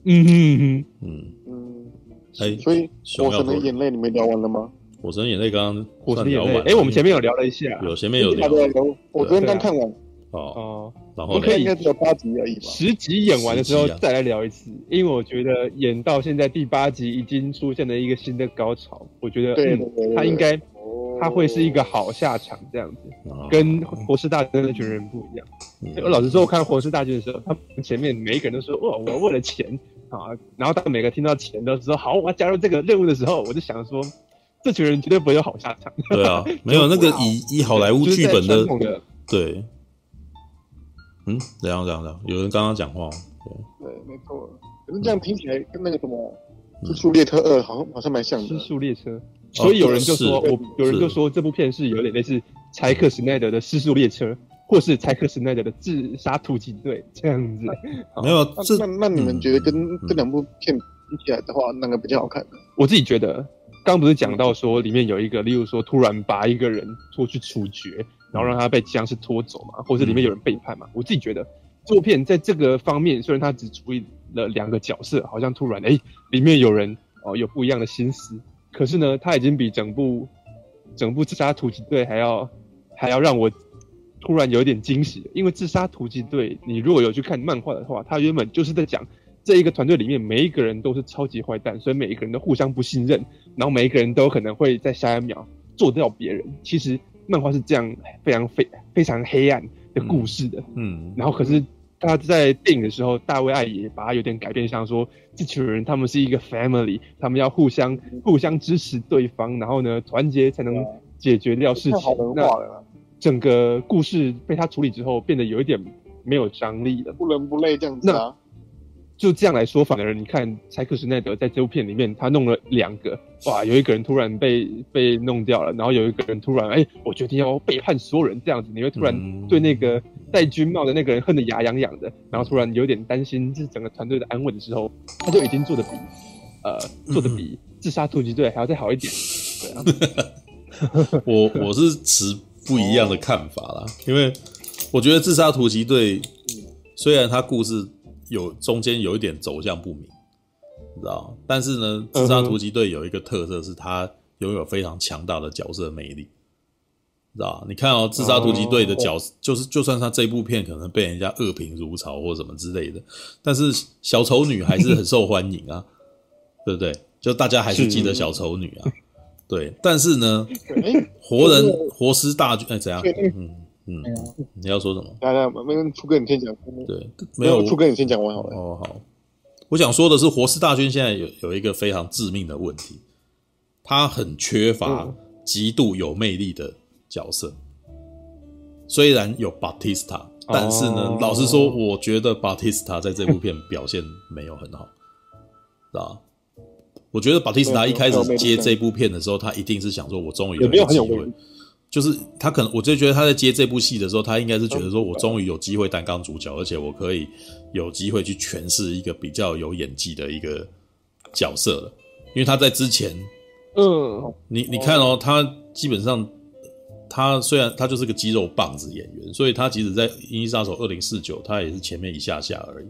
嗯哼嗯
嗯
嗯，哎，所以火神的眼泪你们聊完了吗？
火神眼泪刚刚，
火神眼泪，哎，我们前面有聊了一下，
有前面有聊，
我昨天刚看完，
哦哦，然后
我可以应该只有八集而已吧，
十集演完的时候再来聊一次，因为我觉得演到现在第八集已经出现了一个新的高潮，我觉得嗯，他应该他会是一个好下场这样子，跟活尸大军那群人不一样。我老实说，我看活尸大军的时候，他们前面每一个人都说哇，我为了钱。啊，然后当每个听到钱的时候好，我要加入这个任务的时候，我就想说。这群人绝对不会有好下场。
对啊，没有那个以以好莱坞剧本的，的对，嗯，怎样怎样怎样？有人刚刚讲话，
对，对，没错。可是这样听起来跟那个什么《尸速列车二》好像好像蛮像的。
尸速列车，所以有人就说，我有人就说这部片是有点类似柴克史奈德的《失速列车》，或是柴克史奈德的《自杀突击队》这样子。
没有，
那那你们觉得跟这两部片比起来的话，哪个比较好看？
我自己觉得。刚不是讲到说里面有一个，例如说突然把一个人拖去处决，然后让他被僵尸拖走嘛，或者里面有人背叛嘛？我自己觉得这部片在这个方面，虽然他只处理了两个角色，好像突然哎、欸，里面有人哦有不一样的心思，可是呢，他已经比整部整部自杀突击队还要还要让我突然有点惊喜，因为自杀突击队，你如果有去看漫画的话，他原本就是在讲。这一个团队里面，每一个人都是超级坏蛋，所以每一个人都互相不信任，然后每一个人都有可能会在下一秒做掉别人。其实漫画是这样非常非非常黑暗的故事的，嗯，嗯，然后可是他在电影的时候，大卫爱也把它有点改变，像说这群人他们是一个 family，他们要互相互相支持对方，然后呢团结才能解决掉事情。那整个故事被他处理之后，变得有一点没有张力了，
不伦不类这样子啊。
就这样来说，反而你看柴克史奈德在这部片里面，他弄了两个，哇，有一个人突然被被弄掉了，然后有一个人突然，哎、欸，我决定要背叛所有人，这样子，你会突然对那个戴军帽的那个人恨得牙痒痒的，然后突然有点担心这整个团队的安稳的时候，他就已经做的比，呃，做的比自杀突击队还要再好一点。
我我是持不一样的看法啦，因为我觉得自杀突击队虽然他故事。有中间有一点走向不明，你知道？但是呢，自杀突击队有一个特色，是它拥有非常强大的角色魅力，知道？你看哦，自杀突击队的角色，就是就算他这部片可能被人家恶评如潮或什么之类的，但是小丑女还是很受欢迎啊，对不对？就大家还是记得小丑女啊，对，但是呢，活人活尸大军哎怎样？嗯嗯，你要说什么？
来来，没有初哥你先讲。
对，没有
初哥你先讲完好了。
哦好，我想说的是，活尸大军现在有有一个非常致命的问题，他很缺乏极度有魅力的角色。虽然有 Batista，但是呢，老实说，我觉得 Batista 在这部片表现没有很好，知道我觉得巴蒂斯塔一开始接这部片的时候，他一定是想说：“我终于有机会。”就是他可能，我就觉得他在接这部戏的时候，他应该是觉得说：“我终于有机会担纲主角，而且我可以有机会去诠释一个比较有演技的一个角色了。”因为他在之前，嗯，你你看哦，他基本上他虽然他就是个肌肉棒子演员，所以他即使在《银翼杀手二零四九》，他也是前面一下下而已。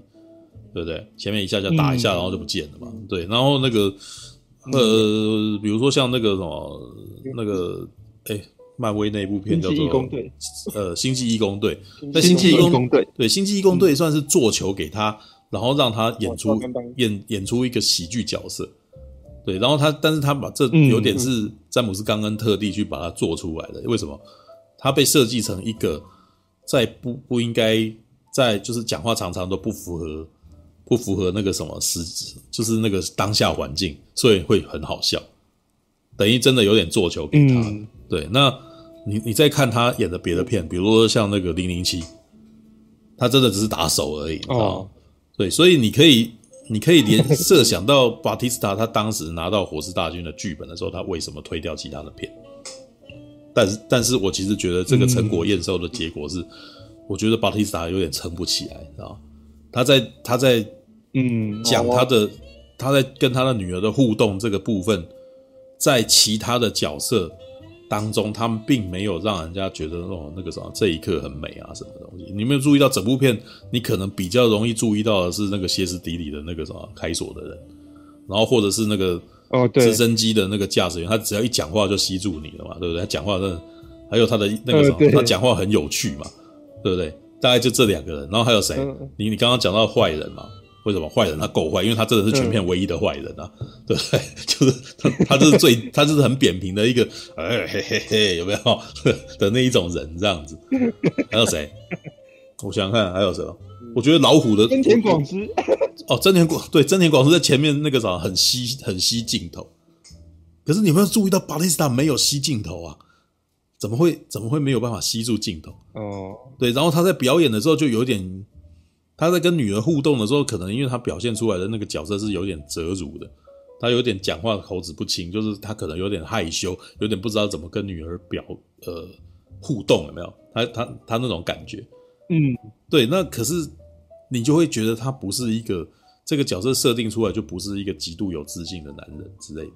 对不对？前面一下下打一下，然后就不见了嘛。嗯、对，然后那个呃，比如说像那个什么那个哎，漫威那部片叫做 呃《星际异攻队》。那《星际异攻队》对《星际异攻队》算是做球给他，然后让他演出演演出一个喜剧角色。对，然后他，但是他把这有点是詹姆斯·冈恩特地去把它做出来的。为什么？他被设计成一个在不不应该在就是讲话常常都不符合。不符合那个什么实质，就是那个当下环境，所以会很好笑，等于真的有点做球给他。嗯、对，那你你再看他演的别的片，比如说像那个零零七，他真的只是打手而已，你知道吗？哦、对，所以你可以你可以联设想到巴蒂斯塔他当时拿到《活尸大军》的剧本的时候，他为什么推掉其他的片？但是，但是我其实觉得这个成果验收的结果是，嗯、我觉得巴蒂斯塔有点撑不起来，知道吗？他在他在。嗯，讲他的，他在跟他的女儿的互动这个部分，在其他的角色当中，他们并没有让人家觉得哦，那个什么这一刻很美啊，什么东西？你没有注意到整部片，你可能比较容易注意到的是那个歇斯底里的那个什么开锁的人，然后或者是那个哦，对，直升机的那个驾驶员，他只要一讲话就吸住你了嘛，对不对？他讲话真的，还有他的那个什么，他讲话很有趣嘛，对不对？大概就这两个人，然后还有谁？你你刚刚讲到坏人嘛？为什么坏人他够坏？因为他真的是全片唯一的坏人啊，嗯、对不对？就是他，他就是最，他就是很扁平的一个，哎嘿嘿嘿，有没有 的那一种人这样子？还有谁？我想想看还有谁？我觉得老虎的
真田广之
哦，真田广对真田广之在前面那个啥很吸很吸镜头，可是你有没有注意到巴蒂斯塔没有吸镜头啊？怎么会怎么会没有办法吸住镜头？哦，对，然后他在表演的时候就有点。他在跟女儿互动的时候，可能因为他表现出来的那个角色是有点折辱的，他有点讲话口齿不清，就是他可能有点害羞，有点不知道怎么跟女儿表呃互动，有没有？他他他那种感觉，嗯，对。那可是你就会觉得他不是一个这个角色设定出来就不是一个极度有自信的男人之类的，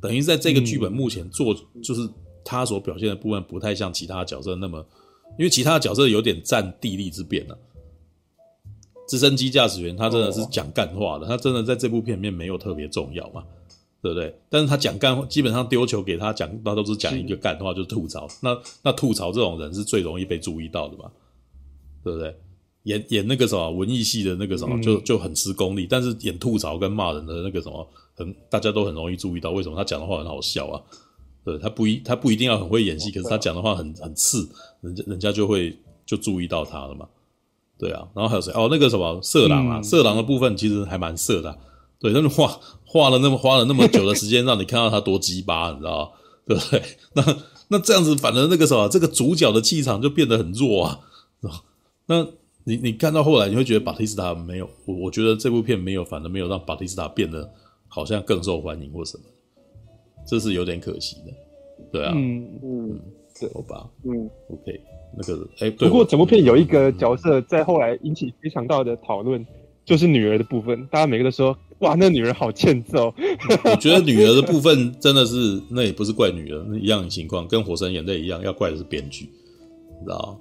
等于在这个剧本目前做，就是他所表现的部分不太像其他角色那么，因为其他角色有点占地利之便了。直升机驾驶员，他真的是讲干话的，他真的在这部片里面没有特别重要嘛，对不对？但是他讲干话，基本上丢球给他讲，他都是讲一个干话，就是吐槽。那那吐槽这种人是最容易被注意到的嘛，对不对？演演那个什么文艺系的那个什么，就就很吃功力。但是演吐槽跟骂人的那个什么，很大家都很容易注意到。为什么他讲的话很好笑啊？对，他不一他不一定要很会演戏，可是他讲的话很很刺，人家人家就会就注意到他了嘛。对啊，然后还有谁？哦，那个什么色狼啊，嗯、色狼的部分其实还蛮色的、啊。对，但是画画了那么花了那么久的时间，让你看到他多鸡巴，你知道吗？对不对？那那这样子，反而那个什么，这个主角的气场就变得很弱啊。那你你看到后来，你会觉得巴蒂斯塔没有，我我觉得这部片没有，反而没有让巴蒂斯塔变得好像更受欢迎或什么，这是有点可惜的。对啊，嗯嗯，对，好吧，嗯，OK。那个哎，欸、不
过整部片有一个角色在后来引起非常大的讨论，就是女儿的部分。大家每个都说，哇，那女儿好欠揍。
我觉得女儿的部分真的是，那也不是怪女儿，那一样的情况，跟《火神眼泪》一样，要怪的是编剧，你知道？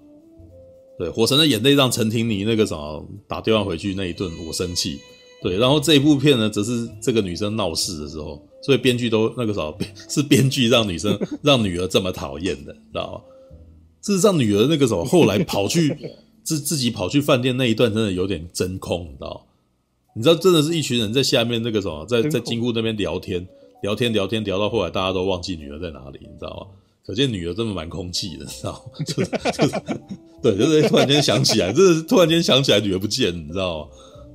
对，《火神的眼泪》让陈婷妮那个什么打电话回去那一顿，我生气。对，然后这一部片呢，则是这个女生闹事的时候，所以编剧都那个什么，是编剧让女生让女儿这么讨厌的，知道吗？事实上，女儿那个时候后来跑去 自自己跑去饭店那一段，真的有点真空，你知道？你知道，真的是一群人在下面那个什么，在在金库那边聊天，聊天聊天聊到后来，大家都忘记女儿在哪里，你知道吗？可见女儿真的蛮空气的，你知道吗？就是就是，对，就是突然间想起来，就是突然间想起来女儿不见，你知道吗？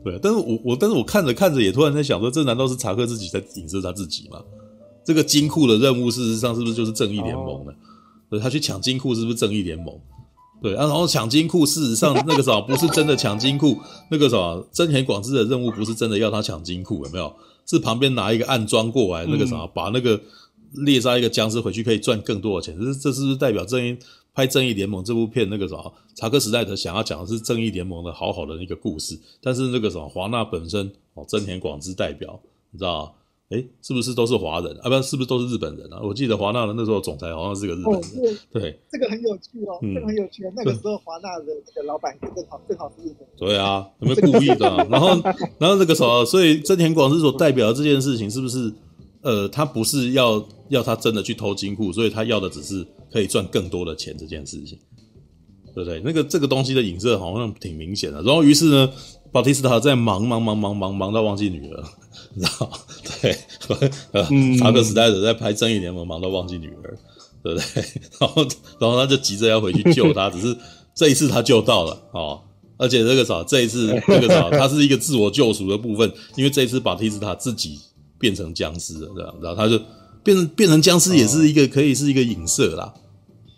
对，但是我我但是我看着看着也突然在想说，这难道是查克自己在影射他自己吗？这个金库的任务事实上是不是就是正义联盟呢？对，他去抢金库是不是正义联盟？对啊，然后抢金库，事实上那个啥不是真的抢金库，那个啥真田广之的任务不是真的要他抢金库，有没有？是旁边拿一个暗桩过来，那个啥把那个猎杀一个僵尸回去可以赚更多的钱，这这是不是代表正义拍正义联盟这部片那个啥查克史奈德想要讲的是正义联盟的好好的一个故事，但是那个什么华纳本身哦，真田广之代表，你知道吗？诶，是不是都是华人啊？不，是不是都是日本人啊？我记得华纳的那时候总裁好像是个日本人。哦、对，
这个很有趣哦，嗯、这个很有趣。那个时候华纳的那个老板正好正好是日本人。
对啊，有没有故意的、啊？然后，然后那个什么，所以真田广之所代表的这件事情，是不是呃，他不是要要他真的去偷金库，所以他要的只是可以赚更多的钱这件事情，对不对？那个这个东西的影射好像挺明显的。然后于是呢，巴蒂斯塔在忙忙忙忙忙忙到忘记女儿。你知道对，呃，查克史奈德在拍《正义联盟》，忙到忘记女儿，对不对？然后，然后他就急着要回去救她，只是这一次他救到了哦，而且这个啥，这一次这个啥，他是一个自我救赎的部分，因为这一次巴蒂斯塔自己变成僵尸了，这样，然后他就变成变成僵尸，也是一个可以是一个影射啦。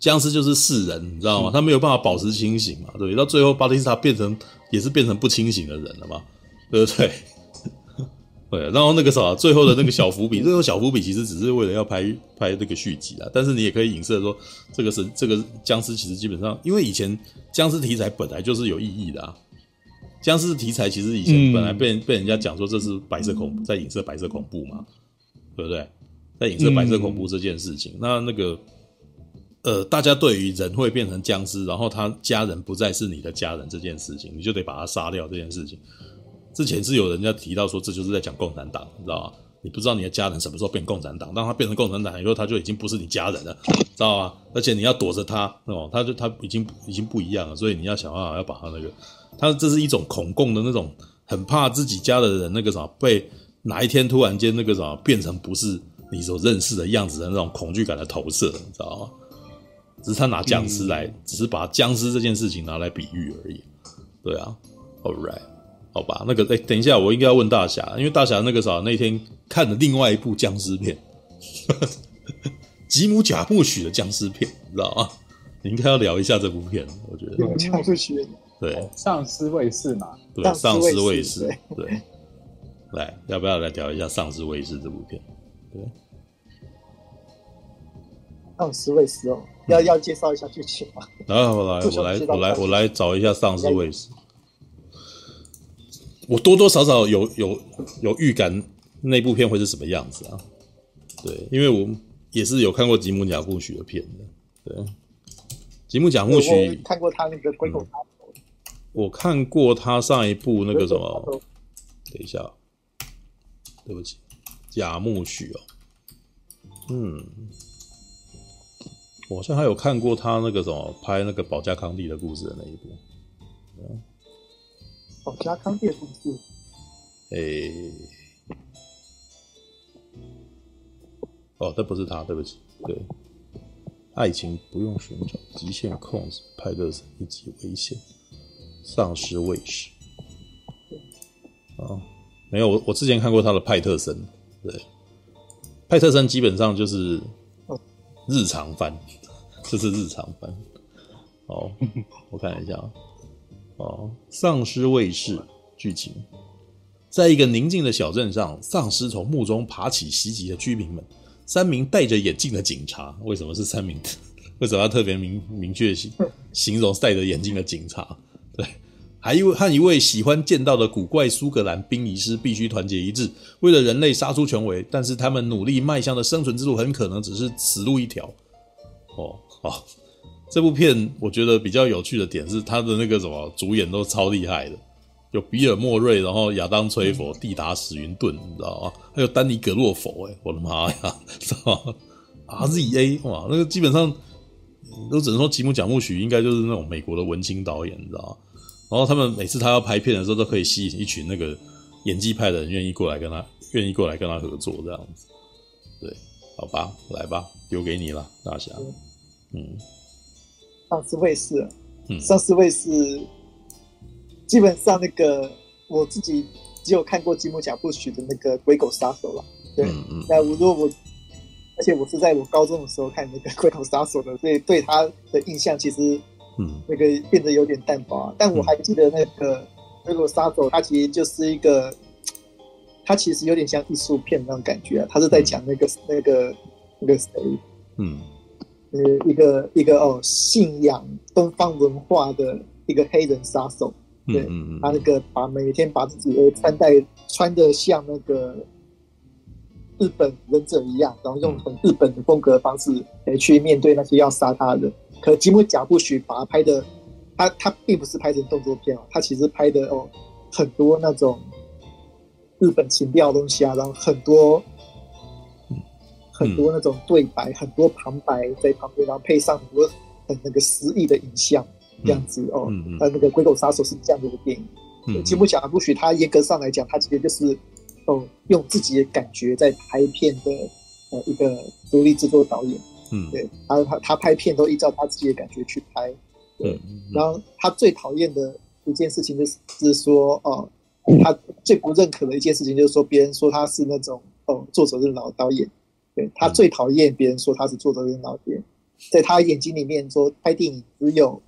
僵尸就是世人，你知道吗？他没有办法保持清醒嘛，对，到最后巴蒂斯塔变成也是变成不清醒的人了嘛，对不对？对，然后那个啥，最后的那个小伏笔，最后小伏笔其实只是为了要拍拍这个续集啊。但是你也可以影射说，这个是这个僵尸其实基本上，因为以前僵尸题材本来就是有意义的啊。僵尸题材其实以前本来被被人家讲说这是白色恐怖，在影射白色恐怖嘛，对不对？在影射白色恐怖这件事情，那那个呃，大家对于人会变成僵尸，然后他家人不再是你的家人这件事情，你就得把他杀掉这件事情。之前是有人家提到说，这就是在讲共产党，你知道吗？你不知道你的家人什么时候变共产党，当他变成共产党以后，他就已经不是你家人了，知道吗？而且你要躲着他哦，他就他已经已经不一样了，所以你要想办法要把他那个，他这是一种恐共的那种，很怕自己家的人那个啥被哪一天突然间那个啥变成不是你所认识的样子的那种恐惧感的投射，你知道吗？只是他拿僵尸来，只是把僵尸这件事情拿来比喻而已，对啊，All right。好吧，那个哎，等一下，我应该要问大侠，因为大侠那个啥，那天看了另外一部僵尸片，吉姆贾布许的僵尸片，你知道吗？你应该要聊一下这部片，我觉得。
僵尸许，
对，
丧尸卫士嘛，
对，丧尸卫士，对，来，要不要来聊一下丧尸卫士这部片？对，
丧尸卫士哦，要要介绍一下剧情吗？
来，我来，我来，我来，我来找一下丧尸卫士。我多多少少有有有预感那部片会是什么样子啊？对，因为我也是有看过吉姆贾木许的片的。对，吉姆贾木许
看过他那个鬼狗、嗯、
我看过他上一部那个什么？等一下，对不起，贾木许哦。嗯，我好像还有看过他那个什么拍那个保加康帝的故事的那一部。
保加康帝的故事。
诶，哦，这不是他，对不起。对，爱情不用寻找，极限控制，派特森以及危险，丧尸卫士。哦，没有，我我之前看过他的派特森。对，派特森基本上就是日常番，这是日常番。哦，我看一下。哦，丧尸卫士剧情，在一个宁静的小镇上，丧尸从墓中爬起，袭击了居民们。三名戴着眼镜的警察，为什么是三名？为什么要特别明明确形形容戴着眼镜的警察？对，还一位和一位喜欢剑道的古怪苏格兰殡仪师必须团结一致，为了人类杀出重围。但是他们努力迈向的生存之路，很可能只是死路一条。哦，好。这部片我觉得比较有趣的点是，他的那个什么主演都超厉害的，有比尔莫瑞，然后亚当崔佛、蒂达史云顿，你知道吗？还有丹尼格洛佛，哎，我的妈呀，知道吗？RZA 哇，那个基本上都只能说吉姆贾木许应该就是那种美国的文青导演，你知道吗？然后他们每次他要拍片的时候，都可以吸引一群那个演技派的人愿意过来跟他，愿意过来跟他合作这样子。对，好吧，来吧，丢给你了，大侠。嗯，
丧尸卫士，嗯，丧尸卫士，基本上那个我自己只有看过吉姆贾布许的那个鬼狗杀手了。对，嗯嗯，那我如果我，而且我是在我高中的时候看那个鬼狗杀手的，所以对他的印象其实，嗯，那个变得有点淡薄。嗯、但我还记得那个鬼狗杀手，他其实就是一个。他其实有点像艺术片那种感觉啊，他是在讲那个、嗯、那个那个谁，嗯，呃，一个一个哦，信仰东方文化的一个黑人杀手，对，嗯嗯、他那个把每天把自己的穿戴穿的像那个日本忍者一样，然后用很日本的风格的方式来去面对那些要杀他的。可吉姆贾布许把他拍的，他他并不是拍成动作片哦，他其实拍的哦很多那种。日本情调的东西啊，然后很多，很多那种对白，嗯、很多旁白在旁边，然后配上很多很那个诗意的影像，这样子、嗯、哦。嗯嗯。那个《鬼狗杀手》是这样子的一个电影。嗯。吉姆贾布许他严格上来讲，他其实就是哦，用自己的感觉在拍片的呃一个独立制作导演。嗯。对，他他他拍片都依照他自己的感觉去拍。对。然后他最讨厌的一件事情就是是说哦。他最不认可的一件事情就是说，别人说他是那种哦作者是老导演，对，他最讨厌别人说他是做责任老导演，在他眼睛里面说拍电影只有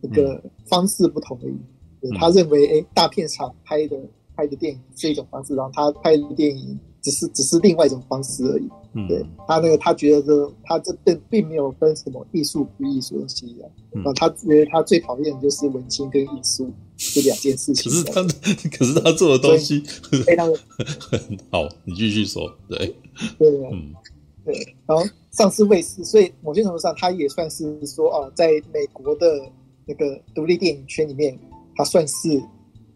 一个方式不同而已，对，他认为哎大片场拍的拍的电影是一种方式，然后他拍的电影只是只是另外一种方式而已，对，他那个他觉得说他这并并没有分什么艺术不艺术的东西一样，然后他觉得他最讨厌的就是文青跟艺术。这两件事情，可是他，
可是他做的东西非常的好。你继续说，对，
对，嗯，对。然后丧尸卫士，所以某些程度上，他也算是说，哦，在美国的那个独立电影圈里面，他算是，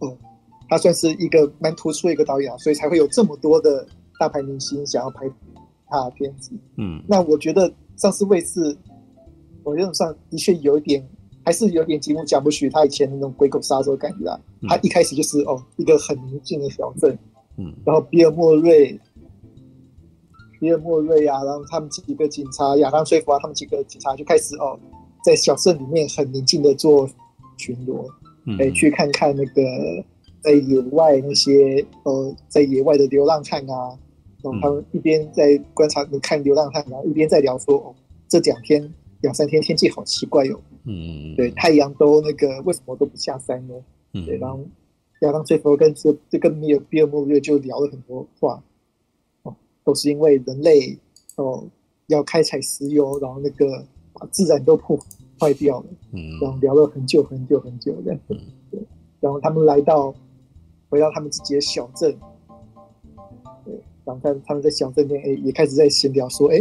哦，他算是一个蛮突出的一个导演，所以才会有这么多的大牌明星想要拍他的片子。嗯，那我觉得丧尸卫士，某些程度上的确有一点。还是有点吉姆贾不许他以前那种鬼狗杀手的感觉啊。嗯、他一开始就是哦，一个很宁静的小镇，嗯，然后比尔莫瑞、比尔莫瑞啊，然后他们几个警察，亚当·崔佛啊，他们几个警察就开始哦，在小镇里面很宁静的做巡逻，嗯，哎，去看看那个在野外那些呃，在野外的流浪汉啊，然后他们一边在观察、看流浪汉，然后一边在聊说哦，这两天两三天天气好奇怪哟、哦。嗯，对，太阳都那个为什么都不下山呢？嗯，对，然后亚当·崔佛跟这这跟米尔比尔莫瑞就聊了很多话，哦，都是因为人类哦要开采石油，然后那个把自然都破坏掉了，嗯，然后聊了很久很久很久这样，嗯，对，然后他们来到回到他们自己的小镇，对，然后他他们在小镇里哎也开始在闲聊说，哎，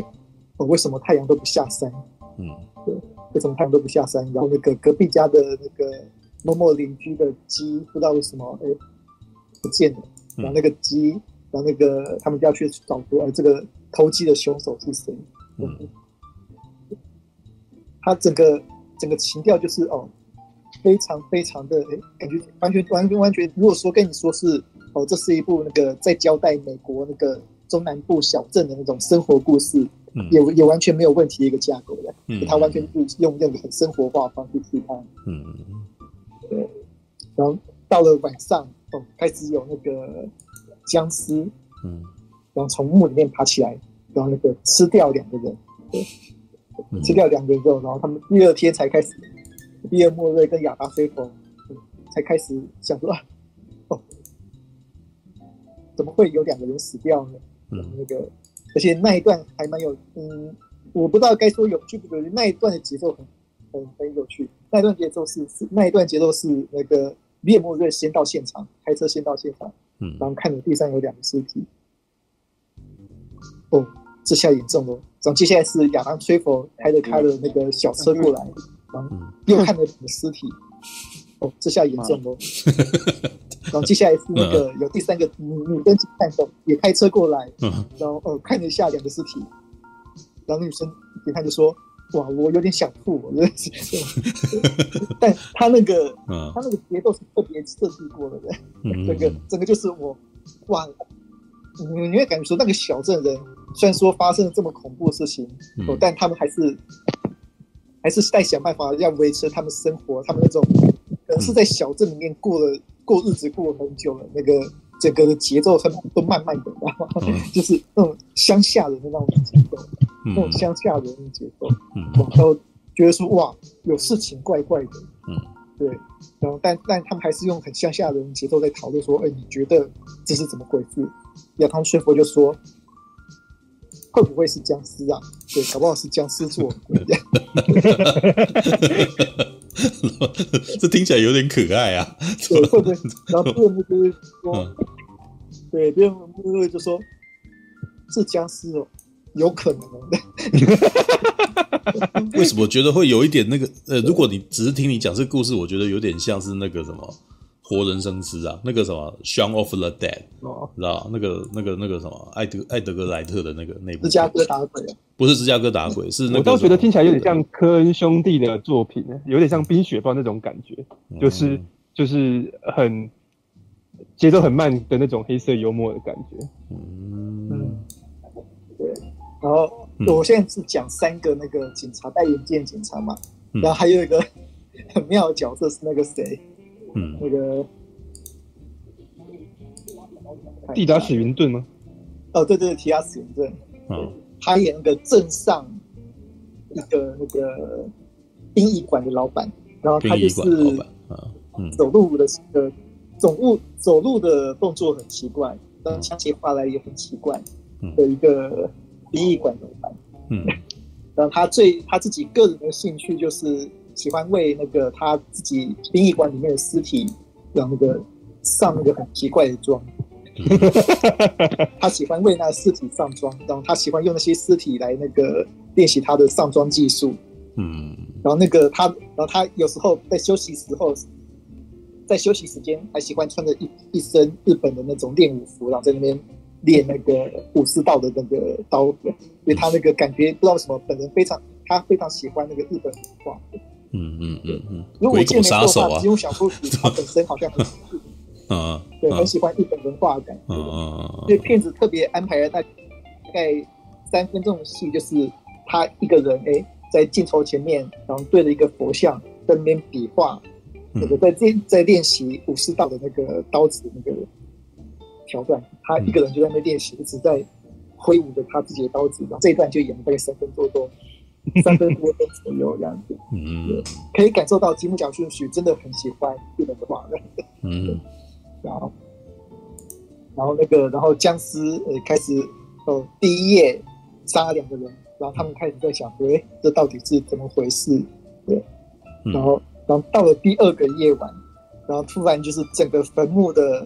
哦，为什么太阳都不下山？嗯，对。为什么他们都不下山？然后那个隔壁家的那个某某邻居的鸡，不知道为什么哎不见了。然后那个鸡，然后那个他们就要去找出来这个偷鸡的凶手是谁。嗯，他整个整个情调就是哦，非常非常的哎，感觉完全完全完全。如果说跟你说是哦，这是一部那个在交代美国那个中南部小镇的那种生活故事。也也完全没有问题的一个架构的，嗯，他完全是用那个很生活化的方式去拍，嗯，对，然后到了晚上，哦，开始有那个僵尸，嗯，然后从墓里面爬起来，然后那个吃掉两个人，对，吃掉两个人之后，然后他们第二天才开始，第二莫瑞跟亚达菲佛才开始想说，哦，怎么会有两个人死掉呢？嗯，那个。而且那一段还蛮有，嗯，我不知道该说有趣不有趣。那一段的节奏很很很有趣。那一段节奏是是那一段节奏是那个比尔莫瑞先到现场，开车先到现场，嗯，然后看着地上有两个尸体，哦，这下严重了。然后接下来是亚当·崔佛开着开的那个小车过来，然后又看着两个尸体，哦，这下严重了。然后接下来是那个有第三个女女跟警探手也开车过来，然后呃看了一下两个尸体，然后女生警探就说：“哇，我有点想吐。”我觉得，但他那个他那个节奏是特别设计过的，这个整个就是我哇，你你会感觉说那个小镇人虽然说发生了这么恐怖的事情，哦、但他们还是还是在想办法要维持他们生活，他们那种可能是在小镇里面过了过日子过了很久了，那个整个的节奏很都慢慢的，然后 就是那种乡下人的那种节奏，嗯、那种乡下人的节奏，嗯，然后觉得说哇，有事情怪怪的，嗯，对，然后但但他们还是用很乡下人的节奏在讨论说，哎，你觉得这是怎么回事？亚当薛佛就说。会不会是僵尸啊？对，搞不好是僵尸做的。
这听起来有点可爱啊。
然后辩护就会说，嗯、对，辩护就会就说，是僵尸哦，有可能的。
为什么我觉得会有一点那个？呃，如果你只是听你讲这个故事，我觉得有点像是那个什么。活人生吃啊，那个什么《Shaun of the Dead》，哦，知道那个那个那个什么艾德艾德格莱特的那个那部。
芝加哥打鬼，
不是芝加哥打鬼，是那个。
我倒觉得听起来有点像科恩兄弟的作品，有点像《冰雪暴》那种感觉，就是就是很节奏很慢的那种黑色幽默的感觉。
嗯，对。然后我现在是讲三个那个警察，戴眼镜警察嘛，然后还有一个 很妙的角色是那个谁？嗯，那个
蒂达史云顿吗？
哦，对对，蒂达史云顿。嗯，他演那个镇上一个那个殡仪馆的老板，然后他就是走路的呃，走路走路的动作很奇怪，然后讲起话来也很奇怪的一个殡仪馆老板。嗯，然后他最他自己个人的兴趣就是。喜欢为那个他自己殡仪馆里面的尸体，让那个上那个很奇怪的妆。他喜欢为那个尸体上妆，然后他喜欢用那些尸体来那个练习他的上妆技术。嗯，然后那个他，然后他有时候在休息时候，在休息时间还喜欢穿着一一身日本的那种练武服，然后在那边练那个武士道的那个刀，因为他那个感觉不知道为什么，本人非常他非常喜欢那个日本文化。嗯嗯嗯嗯，如果我记得没错的话，吉姆小夫子他本身好像很，嗯，对，很喜欢日本文化的感觉，嗯嗯，所以片子特别安排了大概三分钟的戏，就是他一个人哎，在镜头前面，然后对着一个佛像在那边比划，那个在练在练习武士道的那个刀子那个桥段，他一个人就在那练习，一直在挥舞着他自己的刀子，然后这一段就演了大概三分多钟。三分多钟左右这样子，嗯，可以感受到吉姆贾顺许真的很喜欢日本的话，嗯，然后，然后那个，然后僵尸呃开始哦，第一页杀了两个人，然后他们开始在想，诶，这到底是怎么回事？对，然后，然后到了第二个夜晚，然后突然就是整个坟墓的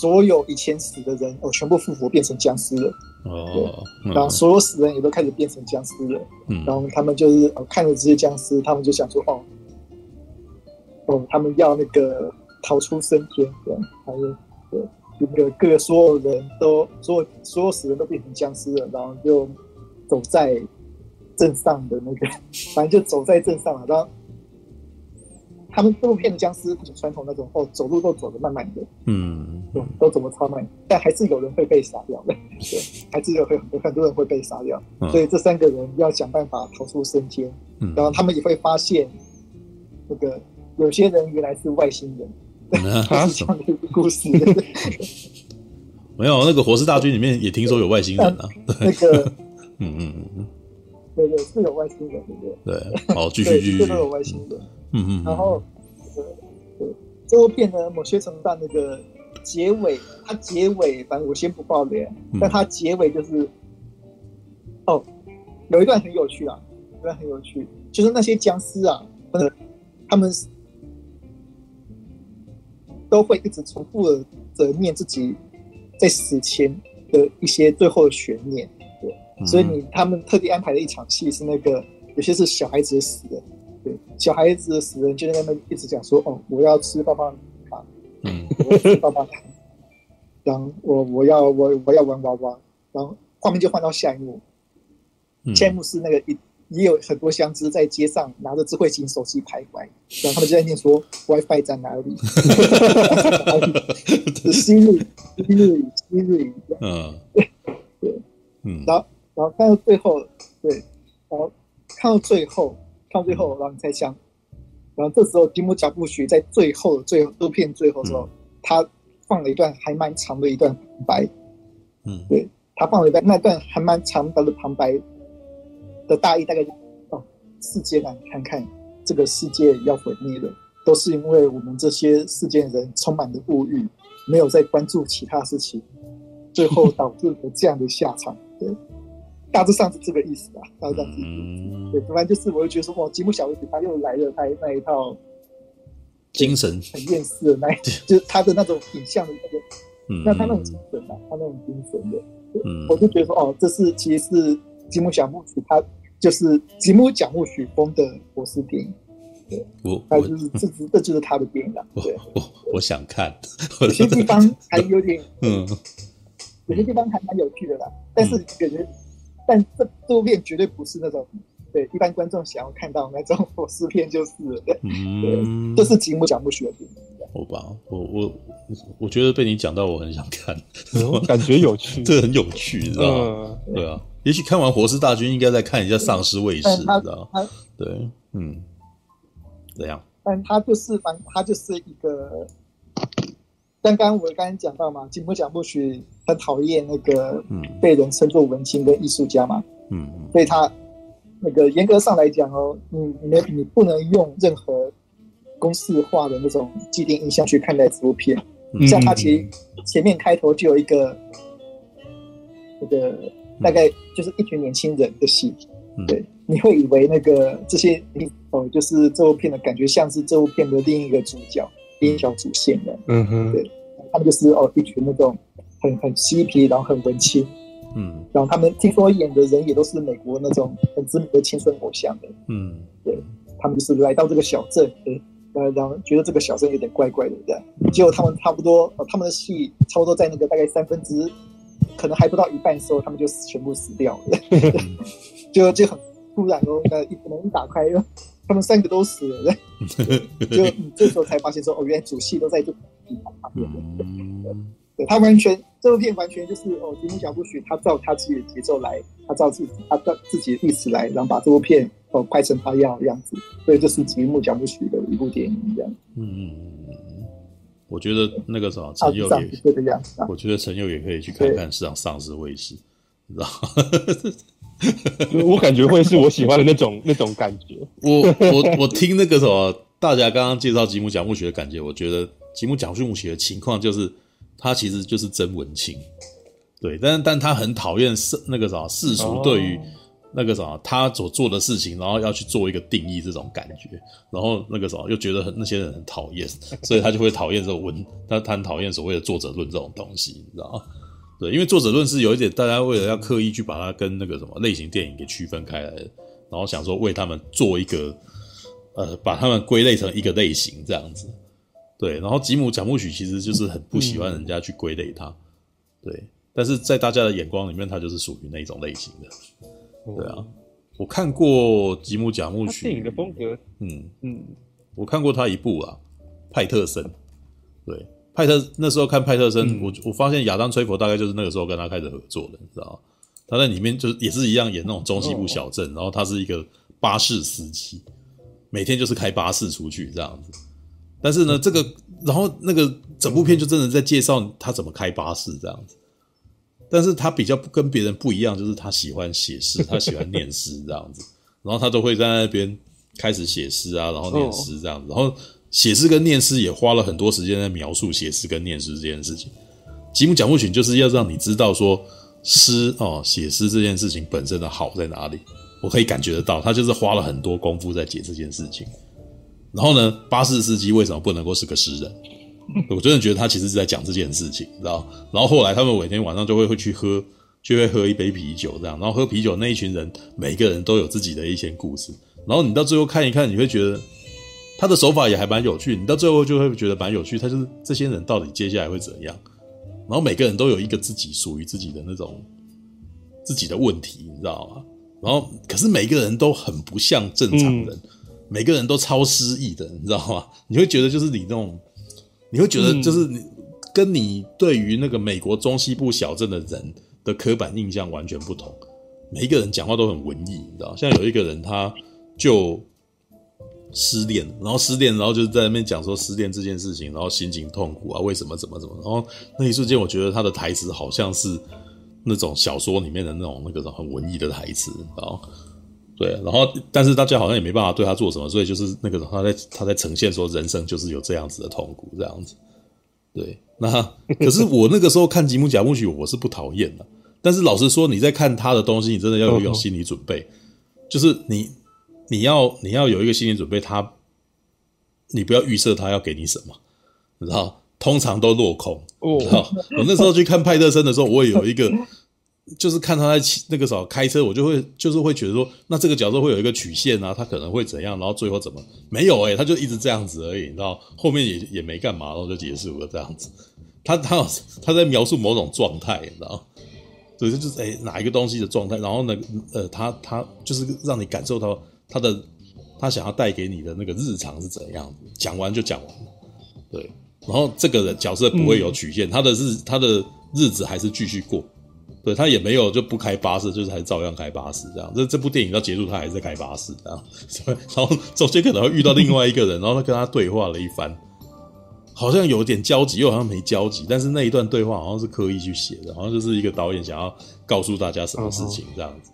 所有以前死的人哦，全部复活变成僵尸了。哦，然后所有死人也都开始变成僵尸了。嗯，然后他们就是看着这些僵尸，他们就想说：“哦，哦，他们要那个逃出升天。”这样，还有对，那个各个所有人都所有所有死人都变成僵尸了，然后就走在镇上的那个，反正就走在镇上了，然后。他们这部片的僵尸很传统那种，哦，走路都走得慢慢的，嗯，都走得超慢，但还是有人会被杀掉的，对，还是有很很多人会被杀掉，嗯、所以这三个人要想办法逃出升天，嗯、然后他们也会发现，那个有些人原来是外星人，嗯、是这样的一个故事。
没有，那个《活尸大军》里面也听说有外星人啊，
那个，嗯嗯嗯，对对，是有外星人，对不对？
对，好，继续继续，
都有外星人。嗯嗯，然后，对对，这部片呢，某些程度上那个结尾，它结尾，反正我先不爆雷，但它结尾就是，哦，有一段很有趣啊，有一段很有趣，就是那些僵尸啊，呃，他们都会一直重复的念自己在死前的一些最后的悬念，对，所以你他们特地安排了一场戏是那个，有些是小孩子死的。对，小孩子的死人就在那边一直讲说：“哦，我要吃棒棒糖，嗯，我要吃棒棒糖，然后我我要我我要玩娃娃。”然后画面就换到下一幕，嗯、下一幕是那个也也有很多相知在街上拿着智慧型手机徘徊，然后他们就在念说：“WiFi 在哪里？”哈哈哈哈哈！Siri Siri Siri，嗯，对对，嗯，然后然后看到最后，对，然后看到最后，看到最后，然后你才想，然后这时候吉姆贾布许在最后最后这片最后的时候，嗯、他放了一段还蛮长的一段旁白，嗯，对，他放了一段那段还蛮长的旁白。的大意大概就哦，世界啊，你看看这个世界要毁灭了，都是因为我们这些世界人充满了物欲，没有在关注其他事情。最后导致了这样的下场，对，大致上是这个意思吧。大致上是，嗯、对，反正就是我就觉得说，哇，吉姆小卫士他又来了，他那一套
精神。
很厌世的那一，就是他的那种影像的那个，嗯、那他那种精神啊，他那种精神的，嗯、我就觉得说，哦，这是其实是吉姆小木曲，他就是吉姆讲木许风的博士电影，对，我，他就是这是这就是他的电影了，对，
我我，我想看，
有些地方还有点，嗯。有些地方还蛮有趣的啦，但是感觉，嗯、但这这部片绝对不是那种对一般观众想要看到那种 活尸片，就是 对，嗯、对，就是吉姆贾木许的电影。
好吧，我我我觉得被你讲到，我很想看，
嗯、感觉有趣，
这很有趣，你知道吗？嗯、对啊，也许看完《活尸大军》，应该再看一下《丧尸卫士》，你知道吗？对，嗯，怎样？
但他就是反，他就是一个。刚刚我刚刚讲到嘛，金波奖不许很讨厌那个被人称作文青跟艺术家嘛，嗯，所以他那个严格上来讲哦，你你你不能用任何公式化的那种既定印象去看待这部片。嗯、像他其实前面开头就有一个那个大概就是一群年轻人的戏，嗯、对，你会以为那个这些哦，就是这部片的感觉像是这部片的另一个主角。另一条主线的，嗯哼，对，他们就是哦，一群那种很很嬉皮，然后很文青，嗯，然后他们听说演的人也都是美国那种很知名的青春偶像。的，嗯，对，他们就是来到这个小镇，对，呃，然后觉得这个小镇有点怪怪的，这样，结果他们差不多，呃，他们的戏差不多在那个大概三分之，可能还不到一半的时候，他们就全部死掉了，就就很突然哦，呃，一门一打开。他们三个都死了，就你这时候才发现说，哦，原来主戏都在这地方。对，他完全这部片完全就是哦，吉姆贾布许他照他自己的节奏来，他照自己他照自己的意思来，然后把这部片哦拍成他要的样子。所以这是吉姆贾布许的一部电影，这样。嗯嗯嗯嗯，
我觉得那个什么陈佑也这个样子，我觉得陈佑也可以去看看《市场丧尸卫视》，你知道。
我感觉会是我喜欢的那种那种感觉。
我我我听那个什么，大家刚刚介绍吉姆讲木许的感觉，我觉得吉姆讲木许的情况就是他其实就是真文青，对，但但他很讨厌世那个什么世俗对于那个什么他所做的事情，然后要去做一个定义这种感觉，然后那个什么又觉得很那些人很讨厌，所以他就会讨厌这种文，他他很讨厌所谓的作者论这种东西，你知道吗？对，因为作者论是有一点，大家为了要刻意去把它跟那个什么类型电影给区分开来的，然后想说为他们做一个，呃，把他们归类成一个类型这样子。对，然后吉姆贾木许其实就是很不喜欢人家去归类他，对，但是在大家的眼光里面，他就是属于那种类型的。对啊，我看过吉姆贾木许
电影的风格，
嗯嗯，我看过他一部啊，派特森，对。派特那时候看派特森，嗯、我我发现亚当崔佛大概就是那个时候跟他开始合作的，你知道吗？他在里面就是也是一样演那种中西部小镇，哦、然后他是一个巴士司机，每天就是开巴士出去这样子。但是呢，这个然后那个整部片就真的在介绍他怎么开巴士这样子。但是他比较跟别人不一样，就是他喜欢写诗，他喜欢念诗这样子，然后他都会在那边开始写诗啊，然后念诗这样子，然后。写诗跟念诗也花了很多时间在描述写诗跟念诗这件事情。吉姆贾木许就是要让你知道说诗哦，写诗这件事情本身的好在哪里。我可以感觉得到，他就是花了很多功夫在解这件事情。然后呢，巴士司机为什么不能够是个诗人？我真的觉得他其实是在讲这件事情，你知道？然后后来他们每天晚上就会会去喝，就会喝一杯啤酒这样。然后喝啤酒那一群人，每个人都有自己的一些故事。然后你到最后看一看，你会觉得。他的手法也还蛮有趣，你到最后就会觉得蛮有趣。他就是这些人到底接下来会怎样？然后每个人都有一个自己属于自己的那种自己的问题，你知道吗？然后可是每个人都很不像正常人，嗯、每个人都超失忆的，你知道吗？你会觉得就是你那种，你会觉得就是你跟你对于那个美国中西部小镇的人的刻板印象完全不同。每一个人讲话都很文艺，你知道？像有一个人他就失恋，然后失恋，然后就在那边讲说失恋这件事情，然后心情痛苦啊，为什么怎么怎么？然后那一瞬间，我觉得他的台词好像是那种小说里面的那种那个很文艺的台词，然后对，然后但是大家好像也没办法对他做什么，所以就是那个他在他在呈现说人生就是有这样子的痛苦这样子。对，那可是我那个时候看吉姆贾木许，我是不讨厌的。但是老实说，你在看他的东西，你真的要有一种心理准备，就是你你要你要有一个心理准备，他你不要预设他要给你什么，你知道，通常都落空。哦，我那时候去看派特森的时候，我也有一个，就是看他在那个时候开车，我就会就是会觉得说，那这个角色会有一个曲线啊，他可能会怎样，然后最后怎么没有诶，他就一直这样子而已，你知道，后面也也没干嘛，然后就结束了这样子。他他他在描述某种状态，你知道。对，就是哎、欸，哪一个东西的状态，然后呢，呃，他他就是让你感受到他的他想要带给你的那个日常是怎样，讲完就讲完了，对，然后这个人角色不会有曲线，嗯、他的日他的日子还是继续过，对，他也没有就不开巴士，就是还照样开巴士这样，这这部电影到结束他还是在开巴士这样，然后中间可能会遇到另外一个人，然后他跟他对话了一番。好像有点交集，又好像没交集，但是那一段对话好像是刻意去写的，好像就是一个导演想要告诉大家什么事情这样子。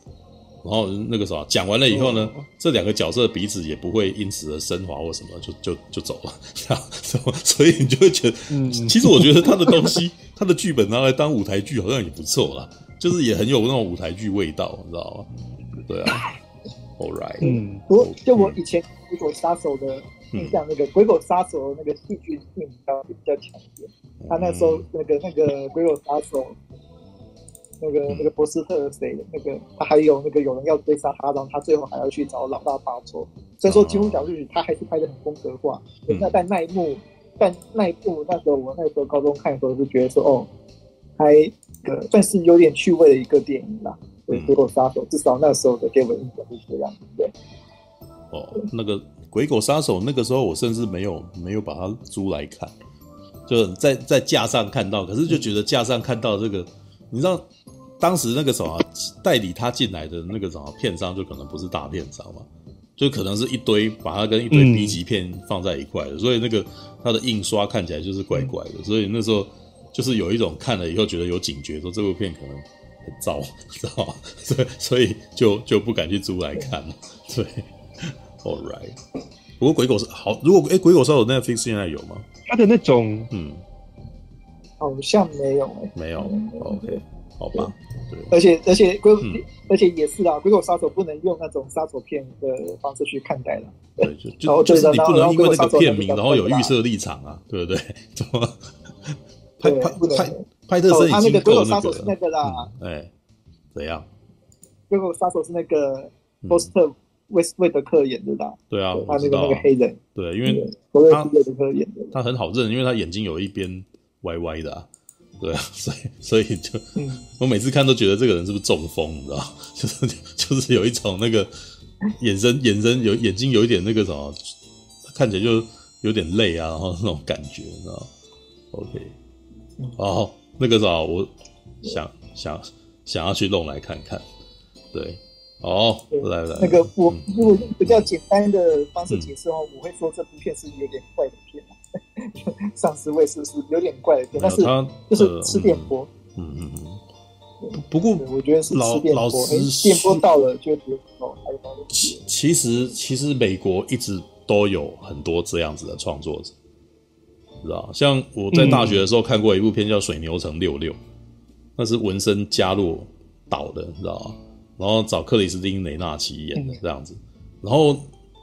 然后那个时候讲完了以后呢，这两个角色彼此也不会因此而升华或什么，就就就走了，这样，所以你就会觉得，其实我觉得他的东西，他的剧本拿来当舞台剧好像也不错啦，就是也很有那种舞台剧味道，你知道吗？对啊，All right，
嗯，我就我以前鬼狗杀手的。印象那个鬼狗杀手的那个戏剧性比较比较强一点，他那时候那个那个鬼狗杀手，那个那个博斯特谁那个，他还有那个有人要追杀他，然后他最后还要去找老大报仇。所以说吉姆贾木许他还是拍的很风格化。那在那一幕，在那一部那时候我那时候高中看的时候就觉得说哦，还呃算是有点趣味的一个电影啦。对，鬼狗杀手至少那时候的给我印象是这样子。对，
哦，那个。鬼狗杀手那个时候，我甚至没有没有把它租来看，就在在架上看到，可是就觉得架上看到这个，你知道当时那个什么代理他进来的那个什么片商，就可能不是大片商嘛，就可能是一堆把它跟一堆 B 级片放在一块的，嗯、所以那个它的印刷看起来就是怪怪的，所以那时候就是有一种看了以后觉得有警觉，说这部片可能很糟，知道吗？所以所以就就不敢去租来看了，对。All right，不过鬼狗是好，如果哎、欸，鬼狗杀手 Netflix 现在有吗？
它的那种，
嗯，好像没有哎、欸，
没有。OK，好吧。对，
而且而且鬼，嗯、而且也是啊，鬼火杀手不能用那种杀手片的方式去看待了。
对，就就就是你不能因为那个片名，然后有预设立场啊，对不对？怎么？派派派派特森已经够那个
那个啦。
哎、嗯，怎样？
鬼火杀手是那个波斯特。威斯威德克演的啦？
对啊，
他那个那个黑人，
对，因为他他很好认，因为他眼睛有一边歪歪的啊，对啊，所以所以就我每次看都觉得这个人是不是中风，你知道？就是就是有一种那个眼神眼神有眼睛有一点那个什么，看起来就有点累啊，然后那种感觉，你知道？OK，哦，那个啥，我想想想要去弄来看看，对。哦，来来，
那个我如果用比较简单的方式解释的话，我会说这部片是有点怪的片，丧尸卫士是有点怪的片，但是就是吃电波，
嗯嗯嗯。不过
我觉得是吃电波，电波到了就觉得哦，还有。
其其实其实美国一直都有很多这样子的创作者，知道？像我在大学的时候看过一部片叫《水牛城六六》，那是文森加洛导的，你知道吗？然后找克里斯汀·雷纳奇演的这样子，然后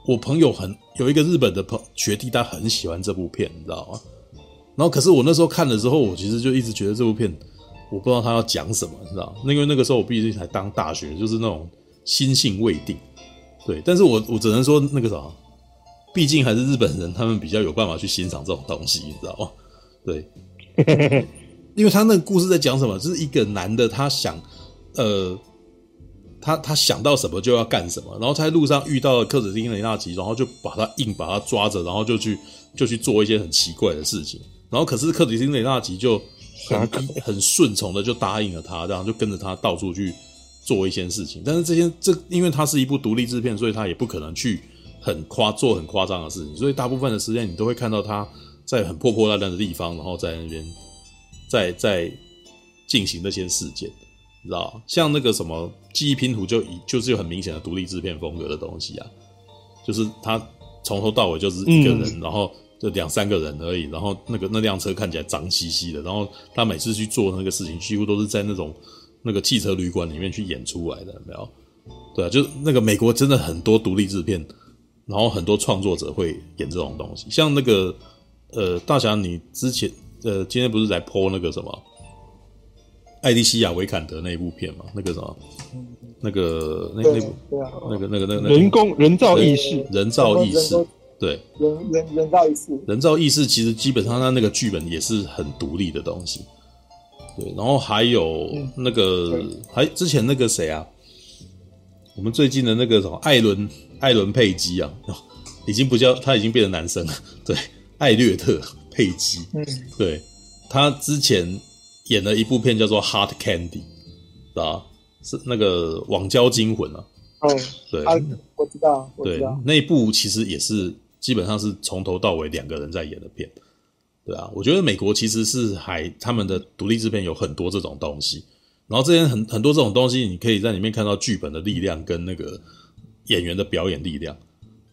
我朋友很有一个日本的朋学弟，他很喜欢这部片，你知道吗？然后可是我那时候看了之后，我其实就一直觉得这部片我不知道他要讲什么，你知道？因为那个时候我毕竟才当大学，就是那种心性未定，对。但是我我只能说那个啥，毕竟还是日本人，他们比较有办法去欣赏这种东西，你知道吗？对，因为他那个故事在讲什么？就是一个男的，他想呃。他他想到什么就要干什么，然后他在路上遇到了克里斯汀·雷纳奇，然后就把他硬把他抓着，然后就去就去做一些很奇怪的事情。然后可是克里斯汀·雷纳奇就很很顺从的就答应了他，这样就跟着他到处去做一些事情。但是这些这因为它是一部独立制片，所以他也不可能去很夸做很夸张的事情，所以大部分的时间你都会看到他在很破破烂烂的地方，然后在那边在在进行那些事件，你知道像那个什么记忆拼图就一就是有很明显的独立制片风格的东西啊，就是他从头到尾就是一个人，嗯、然后。就两三个人而已，然后那个那辆车看起来脏兮兮的，然后他每次去做那个事情，几乎都是在那种那个汽车旅馆里面去演出来的，有没有？对啊，就那个美国真的很多独立制片，然后很多创作者会演这种东西，像那个呃，大侠，你之前呃，今天不是在 po 那个什么艾莉西亚维坎德那一部片嘛？那个什么，那个那那部那个那个那个。
人工人造意识，
人造意识。对，
人人人造意识，
人造意识其实基本上他那个剧本也是很独立的东西。对，然后还有那个，嗯、还之前那个谁啊，我们最近的那个什么？艾伦艾伦佩姬啊，已经不叫他已经变成男生了。对，艾略特佩姬，嗯，对，他之前演了一部片叫做《Hard Candy》，啊，是那个《网交惊魂》啊。
哦，对，啊，我知道，我知道，
对，那一部其实也是。基本上是从头到尾两个人在演的片，对啊，我觉得美国其实是还他们的独立制片有很多这种东西，然后这些很很多这种东西，你可以在里面看到剧本的力量跟那个演员的表演力量，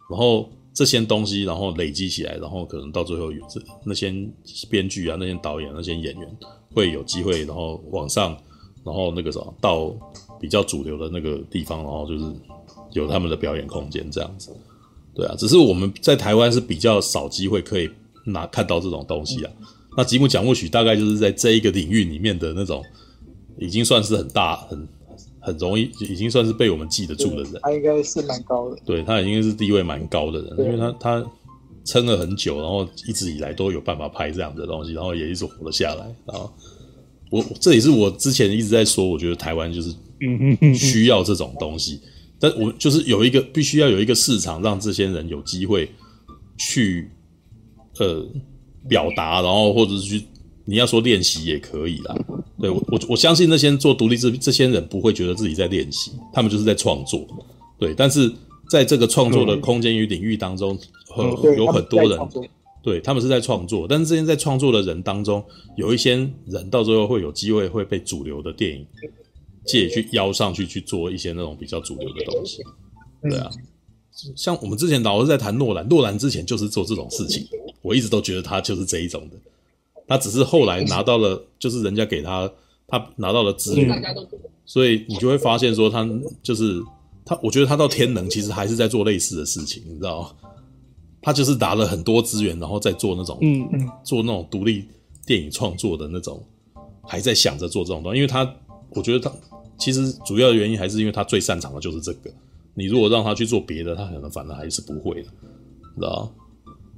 然后这些东西然后累积起来，然后可能到最后有这那些编剧啊、那些导演、那些演员会有机会，然后往上，然后那个什么到比较主流的那个地方，然后就是有他们的表演空间这样子。对啊，只是我们在台湾是比较少机会可以拿看到这种东西啊。那吉姆讲故曲大概就是在这一个领域里面的那种，已经算是很大、很很容易，已经算是被我们记得住的人。
他应该是蛮高的，
对，他已经是地位蛮高的人，因为他他撑了很久，然后一直以来都有办法拍这样的东西，然后也一直活了下来。然后我这也是我之前一直在说，我觉得台湾就是需要这种东西。但我就是有一个必须要有一个市场，让这些人有机会去呃表达，然后或者是去你要说练习也可以啦。对，我我我相信那些做独立这这些人不会觉得自己在练习，他们就是在创作。对，但是在这个创作的空间与领域当中，很，有很多人对他们是在创作，但是这些在创作的人当中，有一些人到最后会有机会会被主流的电影。借去邀上去去做一些那种比较主流的东西，对啊，像我们之前老是在谈诺兰，诺兰之前就是做这种事情，我一直都觉得他就是这一种的，他只是后来拿到了，就是人家给他，他拿到了资源，所以你就会发现说他就是他，我觉得他到天能其实还是在做类似的事情，你知道吗？他就是拿了很多资源，然后再做那种，嗯嗯，做那种独立电影创作的那种，还在想着做这种东西，因为他，我觉得他。其实主要的原因还是因为他最擅长的就是这个。你如果让他去做别的，他可能反而还是不会的，知道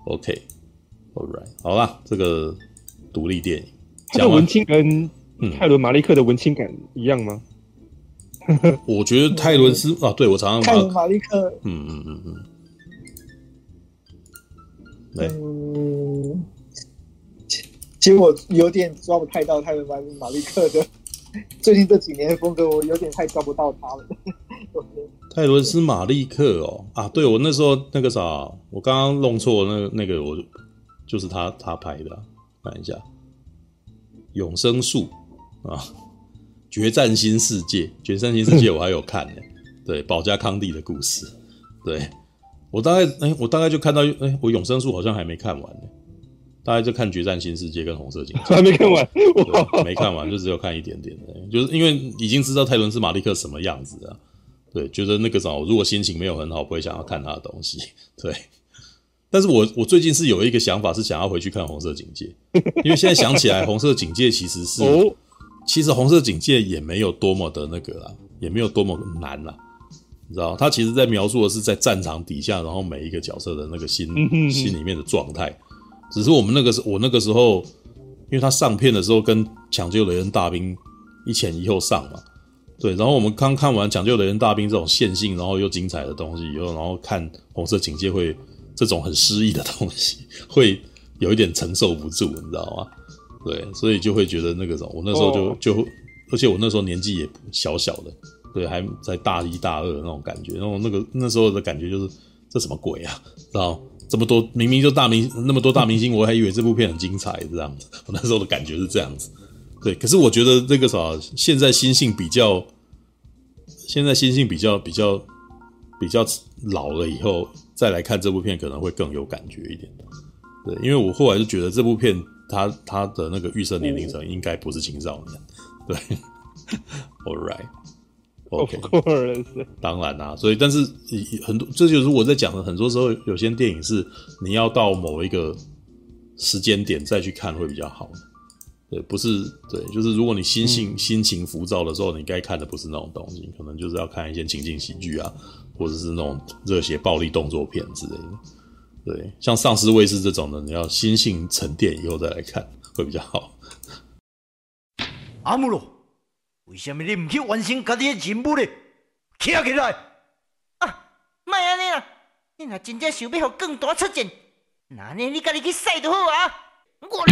？OK，All right，好啦，这个独立电影，
他的文青跟泰伦马利克的文青感一样吗？
嗯、我觉得泰伦斯 啊，对我常常
泰伦马利克，
嗯嗯嗯嗯，
嗯，其实我有点抓不太到泰伦马马利克的。最近这几年的风格，我有点太抓不到他了。
泰伦斯·马利克哦啊，对我那时候那个啥，我刚刚弄错那个那个，我就是他他拍的，看一下《永生树》啊，《决战新世界》《决战新世界》我还有看呢。对，保加康帝的故事，对我大概哎、欸，我大概就看到哎、欸，我《永生树》好像还没看完呢。大概就看《决战新世界》跟《红色警戒》，
还没看完，
没看完，就只有看一点点的，就是因为已经知道泰伦斯·马利克什么样子啊。对，觉得那个时候如果心情没有很好，不会想要看他的东西。对，但是我我最近是有一个想法，是想要回去看《红色警戒》，因为现在想起来，《红色警戒》其实是，其实《红色警戒》也没有多么的那个啦，也没有多么难啦，你知道，他其实在描述的是在战场底下，然后每一个角色的那个心心里面的状态。只是我们那个时，我那个时候，因为他上片的时候跟《抢救雷恩大兵》一前一后上嘛，对，然后我们刚看完《抢救雷恩大兵》这种线性然后又精彩的东西以后，然后看《红色警戒》会这种很诗意的东西，会有一点承受不住，你知道吗？对，所以就会觉得那个什么，我那时候就、oh. 就，而且我那时候年纪也小小的，对，还在大一大二那种感觉，然后那个那时候的感觉就是这什么鬼啊，知道这么多明明就大明那么多大明星，我还以为这部片很精彩这样子，我那时候的感觉是这样子，对，可是我觉得这个啥，现在心性比较，现在心性比较比较比较老了以后再来看这部片，可能会更有感觉一点，对，因为我后来就觉得这部片。它它的那个预设年龄层应该不是青少年，对，All right，OK，、okay. 当然啦、啊，所以但是很多这就是我在讲的，很多时候有些电影是你要到某一个时间点再去看会比较好，对，不是对，就是如果你心性、嗯、心情浮躁的时候，你该看的不是那种东西，可能就是要看一些情景喜剧啊，或者是那种热血暴力动作片之类的。对，像丧尸卫士这种的，你要心性沉淀以后再来看，会比较好。
阿姆罗，为什么你唔去完成家己的任务呢？起来起来！啊，莫安尼啦，你若真正想要让更大出战，那呢你家己去赛就好啊。我，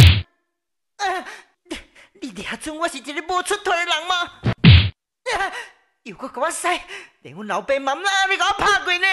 啊，你你还准我是一个无出头的人吗？啊，又搁给我赛，连阮老爸妈妈你给我拍过呢。